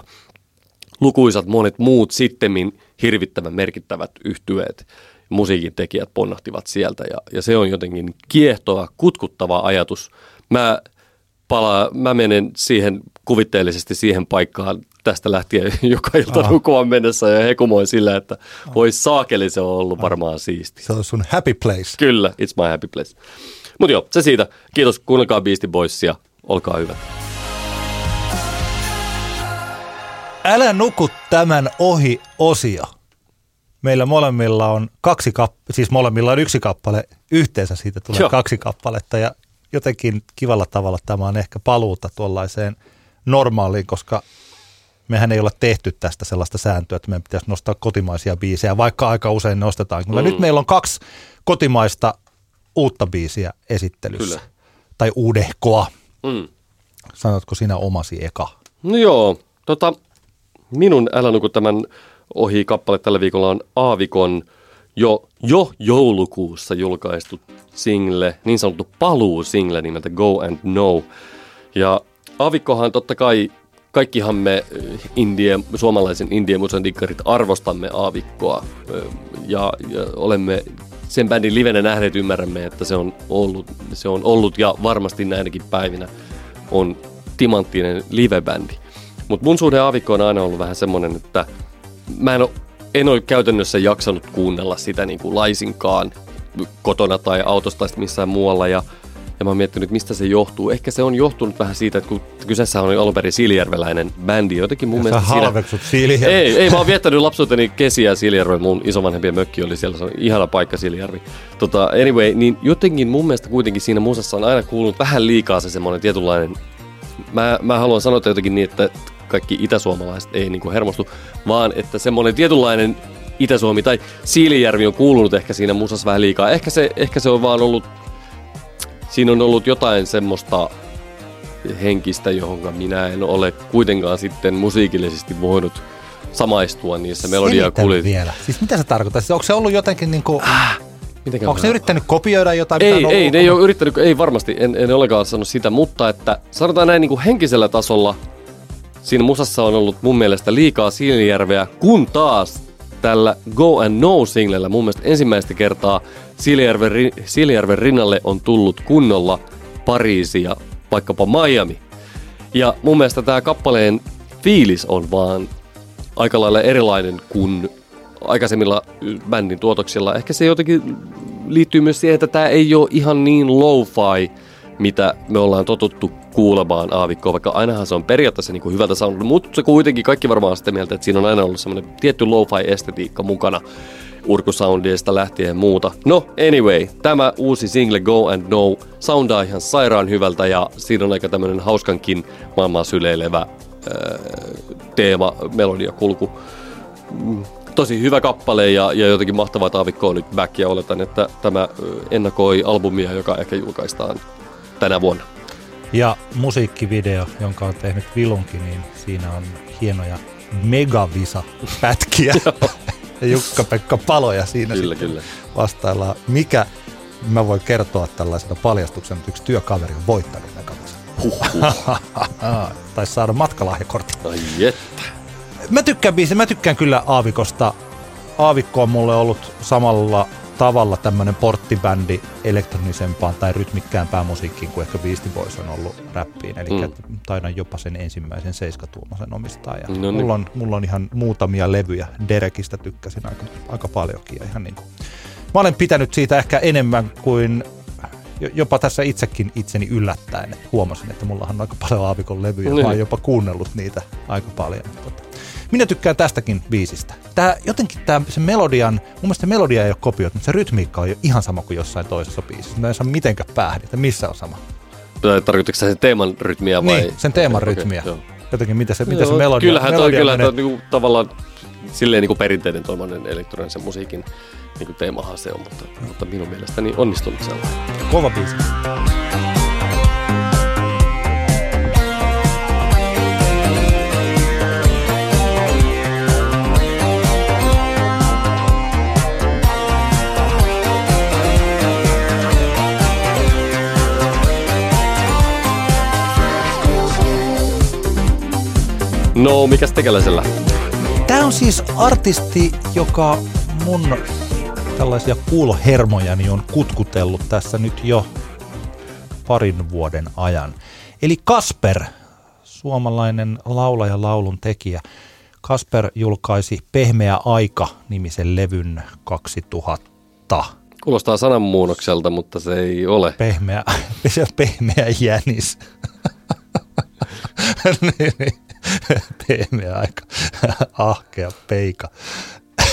lukuisat monet muut sittemmin hirvittävän merkittävät yhtyeet, musiikin tekijät ponnahtivat sieltä ja, ja se on jotenkin kiehtova, kutkuttava ajatus. Mä, pala, mä menen siihen kuvitteellisesti siihen paikkaan tästä lähtien [LAUGHS] joka ilta Aha. nukumaan mennessä ja hekumoin sillä, että voi saakeli se on ollut varmaan siisti. Se on sun happy place. Kyllä, it's my happy place. Mutta joo, se siitä. Kiitos, kuunnelkaa Beastie Boysia. Olkaa hyvät. Älä nuku tämän ohi osio. Meillä molemmilla on kaksi kappaletta, siis molemmilla on yksi kappale, yhteensä siitä tulee Joo. Kaksi kappaletta ja jotenkin kivalla tavalla tämä on ehkä paluuta tuollaiseen normaaliin, koska mehän ei olla tehty tästä sellaista sääntöä, että meidän pitäisi nostaa kotimaisia biisejä, vaikka aika usein nostetaan. Mm. nyt meillä on kaksi kotimaista uutta biisiä esittelyssä. Kyllä. Tai uudehkoa. Mm. Sanotko sinä omasi eka? No joo, tota, minun Älä nuku tämän ohi kappale tällä viikolla on Aavikon jo, jo joulukuussa julkaistu single, niin sanottu paluu-single nimeltä Go and No. Ja Aavikkohan totta kai, kaikkihan me eh, indie, suomalaisen indie-musan dikkarit arvostamme Aavikkoa eh, ja, ja olemme sen bändin livenä nähneet ymmärrämme, että se on ollut, se on ollut ja varmasti näinäkin päivinä on timanttinen livebändi. Mutta mun suhde Aavikkoon on aina ollut vähän semmoinen, että mä en ole, en ole käytännössä jaksanut kuunnella sitä niin kuin laisinkaan kotona tai autosta tai missään muualla. Ja, ja mä oon miettinyt, mistä se johtuu. Ehkä se on johtunut vähän siitä, että kun kyseessä on alun perin siljärveläinen bändi, jotenkin mun Sä mielestä siinä... halveksut Silja. Ei, ei, mä oon viettänyt lapsuuteni kesiä Siljärvellä. Mun isovanhempien mökki oli siellä, se on ihana paikka Siljärvi. Tota, anyway, niin jotenkin mun mielestä kuitenkin siinä musassa on aina kuulunut vähän liikaa se semmoinen tietynlainen... Mä, mä haluan sanoa jotenkin niin, että kaikki itäsuomalaiset ei niinku hermostu, vaan että semmoinen tietynlainen Itä-Suomi tai Siilijärvi on kuulunut ehkä siinä musassa vähän liikaa. Ehkä se, ehkä se on vaan ollut, siinä on ollut jotain semmoista henkistä, johon minä en ole kuitenkaan sitten musiikillisesti voinut samaistua niissä melodia kulit. vielä. Siis mitä se tarkoittaa? Siis onko se ollut jotenkin niin kuin, Mitenkään onko se yrittänyt kopioida jotain? Ei, ei, ollut? ne ei ole yrittänyt, ei varmasti, en, en olekaan sanonut sitä, mutta että sanotaan näin niin kuin henkisellä tasolla siinä musassa on ollut mun mielestä liikaa Siilijärveä, kun taas tällä Go and No singlellä mun mielestä ensimmäistä kertaa Siilijärven, Siilijärven rinnalle on tullut kunnolla Pariisi ja vaikkapa Miami. Ja mun mielestä tämä kappaleen fiilis on vaan aika lailla erilainen kuin aikaisemmilla bändin tuotoksilla. Ehkä se jotenkin liittyy myös siihen, että tämä ei ole ihan niin lo-fi, mitä me ollaan totuttu kuulemaan aavikkoa, vaikka ainahan se on periaatteessa niin kuin hyvältä soundilta, mutta se kuitenkin kaikki varmaan on sitä mieltä, että siinä on aina ollut semmoinen tietty lo-fi-estetiikka mukana urkusoundeista lähtien muuta. No, anyway, tämä uusi single Go and No soundaa ihan sairaan hyvältä ja siinä on aika tämmöinen hauskankin maailmaa syleilevä ää, teema, melodia, kulku. Mm, Tosi hyvä kappale ja, ja jotenkin mahtavaa taavikkoa nyt back ja oletan, että tämä ö, ennakoi albumia, joka ehkä julkaistaan tänä vuonna. Ja musiikkivideo, jonka on tehnyt Vilunki, niin siinä on hienoja megavisa-pätkiä. [LAUGHS] ja Jukka-Pekka Paloja siinä Kyllä, kyllä. vastaillaan. Mikä, mä voin kertoa tällaisena paljastuksena, että yksi työkaveri on voittanut megavisa. [LAUGHS] Taisi saada matkalahjakortti. Ai jettä. Mä tykkään biisi, mä tykkään kyllä Aavikosta. Aavikko on mulle ollut samalla tavalla tämmönen porttibändi elektronisempaan tai rytmikkäämpään musiikkiin kuin ehkä Beastie Boys on ollut räppiin. Eli Mm. taidan jopa sen ensimmäisen seiskatuumasen omistaa. Ja No niin. mulla, on, mulla on ihan muutamia levyjä. Derekistä tykkäsin aika, aika paljonkin. Ja ihan niin kuin, mä olen pitänyt siitä ehkä enemmän kuin jo- jopa tässä itsekin itseni yllättäen, että huomasin, että mullahan on aika paljon Aavikon levyjä. Niin. Mä oon jopa kuunnellut niitä aika paljon. Tota, minä tykkään tästäkin biisistä. Tää, jotenkin tää, se melodian, mun mielestä se melodia ei ole kopioitu, mutta se rytmiikka on jo ihan sama kuin jossain toisessa biisissä. Mä en saa mitenkään päähän, että missä on sama. Sä sen teeman rytmiä vai? Niin, sen teeman Okei, rytmiä. joo. Jotenkin mitä se, mitä se Joo, melodia, Kyllähän toi, melodia kyllähän menee. toi niinku, tavallaan silleen niinku perinteinen tuommoinen elektronisen musiikin niinku teemahan se on, mutta, mutta minun mielestäni onnistunut sellainen. Kova biisi. No, mikäs tekeläisellä? Tämä on siis artisti, joka mun tällaisia kuulohermojani on kutkutellut tässä nyt jo parin vuoden ajan. Eli Kasper, suomalainen laulaja laulun tekijä. Kasper julkaisi Pehmeä aika nimisen levyn 2000. Kuulostaa sananmuunnokselta, mutta se ei ole. Pehmeä, [LAUGHS] se on pehmeä jänis. [LAUGHS] Niin, niin. [LAUGHS] pehmeä aika. [LAUGHS] Ahkea peika.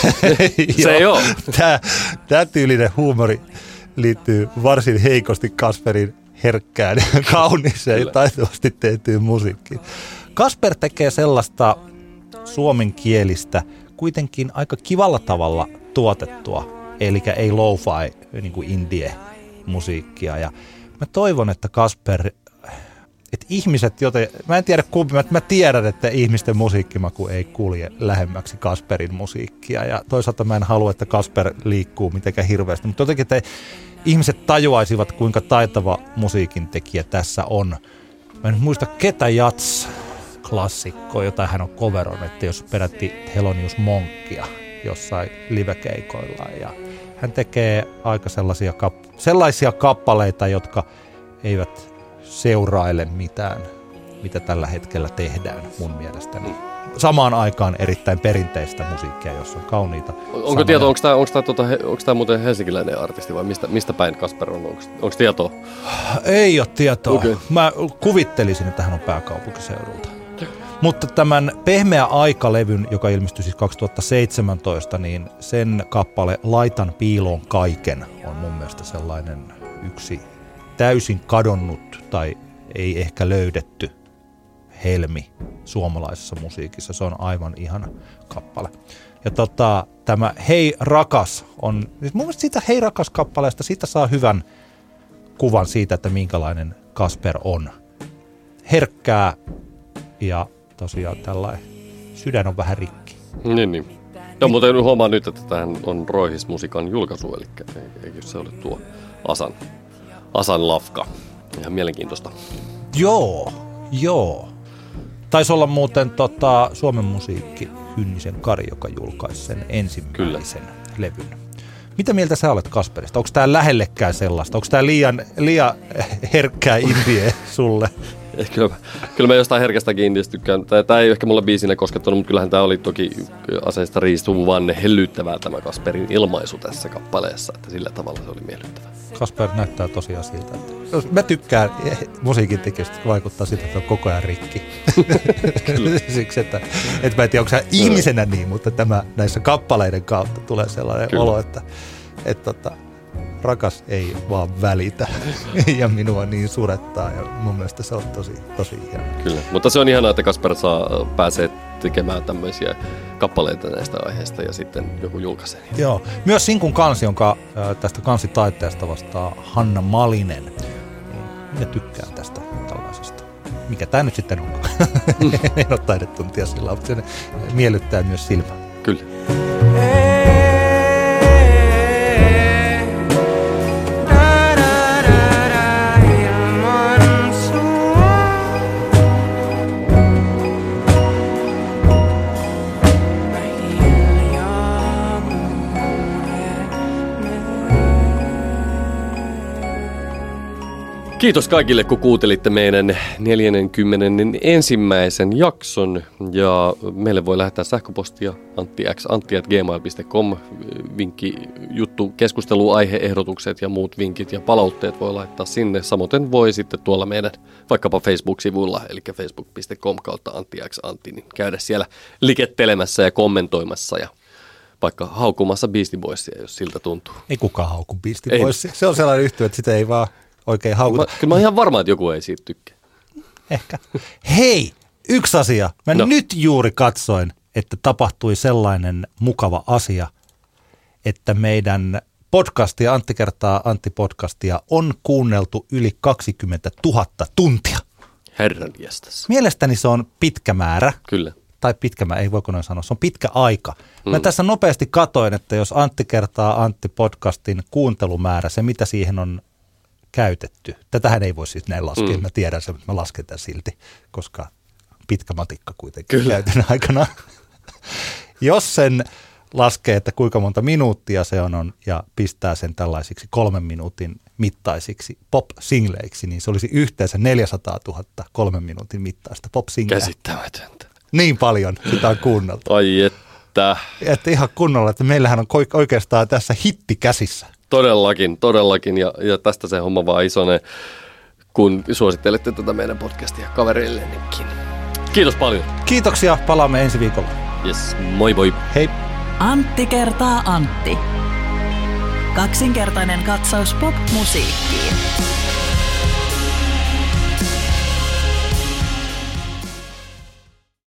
[LAUGHS] Se ei oo. Tämä, tämä tyylinen huumori liittyy varsin heikosti Kasperin herkkään, kauniiseen ja taitavasti tehtyyn musiikkiin. Kasper tekee sellaista suomenkielistä, kuitenkin aika kivalla tavalla tuotettua, eli ei lo-fi, niin kuin indie-musiikkia. Ja mä toivon, että Kasper, että ihmiset, joten mä en tiedä kumpi, mä, mä tiedän, että ihmisten musiikkimaku ei kulje lähemmäksi Kasperin musiikkia. Ja toisaalta mä en halua, että Kasper liikkuu mitenkään hirveästi, mutta jotenkin, että ihmiset tajuaisivat, kuinka taitava musiikin tekijä tässä on. Mä en muista, ketä Jats klassikko, jota hän on coverannut, että jos perätti Helonius Monkkia jossain livekeikoilla. Ja hän tekee aika sellaisia, kap- sellaisia kappaleita, jotka eivät seuraile mitään, mitä tällä hetkellä tehdään mun mielestäni. Samaan aikaan erittäin perinteistä musiikkia, jossa on kauniita Onko sanoja. tieto, onko tämä, onko tämä, tuota, onko tämä muuten helsinkiläinen artisti vai mistä, mistä päin Kasper on? Onko, onko tietoa? Ei ole tietoa. Okay. Mä kuvittelisin, että hän on pääkaupunkiseudulta. Mutta tämän Pehmeä aika-levyn, joka ilmestyi siis 2017, niin sen kappale Laitan piiloon kaiken on mun mielestä sellainen yksi täysin kadonnut tai ei ehkä löydetty helmi suomalaisessa musiikissa. Se on aivan ihana kappale. Ja tota, tämä Hei rakas on, siis mun mielestä siitä Hei rakas kappaleesta, siitä saa hyvän kuvan siitä, että minkälainen Kasper on. Herkkää ja tosiaan tällainen sydän on vähän rikki. Niin, niin. Joo, mutta huomaan nyt, että tähän on Roihis musiikan julkaisu, eli ei- eikö se ole tuo Asan, Asan lafka. Ihan mielenkiintoista. Joo, joo. Taisi olla muuten tota, Suomen musiikki Hynnisen Kari, joka julkaisi sen ensimmäisen Kyllä. levyn. Mitä mieltä sä olet Kasperista? Onko tämä lähellekään sellaista? Onko tämä liian, liian herkkää indie sulle? Kyllä, mä- kyllä mä jostain herkästäkin indiestä tykkään. Tämä ei ehkä mulla biisinä koskettanut, mutta kyllähän tämä oli toki aseista riistuvan hellyttävää tämä Kasperin ilmaisu tässä kappaleessa, että sillä tavalla se oli miellyttävää. Kasper näyttää tosiaan siltä, että mä tykkään musiikin tekijästä, vaikuttaa siltä, että on koko ajan rikki. [LAUGHS] Siksi, että, että mä en tiedä, onko se ihmisenä niin, mutta tämä näissä kappaleiden kautta tulee sellainen Kyllä. Kyllä. olo, että, että, että rakas ei vaan välitä [LAUGHS] ja minua niin surettaa ja mun mielestä se on tosi, tosi hieno. Kyllä, mutta se on ihanaa, että Kasper saa, pääsee tekemään tämmöisiä kappaleita näistä aiheista ja sitten joku julkaisee niitä. Joo. Myös Sinkun kansi, jonka tästä kansitaiteesta vastaa Hanna Malinen. Niin Minä tykkään tästä tällaisesta. Mikä tämä nyt sitten on? [LAUGHS] en ole taidetuntia sillä, mutta se miellyttää myös silmää. Kyllä. Kiitos kaikille, kun kuuntelitte meidän 41. jakson. Ja meille voi lähettää sähköpostia anttix.gmail.com. Vinkki, juttu, keskustelu, aiheehdotukset ja muut vinkit ja palautteet voi laittaa sinne. Samoin voi sitten tuolla meidän vaikkapa Facebook-sivuilla, eli facebook.com kautta anttix.antti, niin käydä siellä likettelemässä ja kommentoimassa ja vaikka haukumassa Beastie Boysia, jos siltä tuntuu. Ei kukaan hauku Beastie Ei. Boys. Se on sellainen yhtiö, että sitä ei vaan oikein haukuta. Mä, kyllä mä oon ihan varma, että joku ei siitä tykkää. Ehkä. Hei, yksi asia. Mä No. nyt juuri katsoin, että tapahtui sellainen mukava asia, että meidän podcastia, Antti kertaa Antti podcastia, on kuunneltu yli 20 000 tuntia. Herran jestas. Mielestäni se on pitkä määrä, Kyllä. tai pitkä määrä, ei voiko noin sanoa, se on pitkä aika. Mä tässä nopeasti katoin, että jos Antti kertaa Antti podcastin kuuntelumäärä, se mitä siihen on käytetty. Tätähän ei voi siis näin laskea, Mm. mä tiedän sen, mutta mä lasken tämän silti, koska pitkä matikka kuitenkin Kyllä. käytön [LAUGHS] aikana. Jos sen laskee, että kuinka monta minuuttia se on, on ja pistää sen tällaisiksi kolmen minuutin mittaisiksi pop-singleiksi, niin se olisi yhteensä 400 000 kolmen minuutin mittaista pop-singleä. Käsittämätöntä. Niin paljon sitä on kuunneltu. Ai että. Että ihan kunnolla, että meillähän on oikeastaan tässä hitti käsissä. Todellakin, todellakin. Ja, ja tästä se homma vaan isonee, kun suosittelette tätä meidän podcastia kavereillekin. Kiitos paljon. Kiitoksia, palaamme ensi viikolla. Yes, moi moi. Hei! Antti kertaa Antti. Kaksinkertainen katsaus pop-musiikkiin.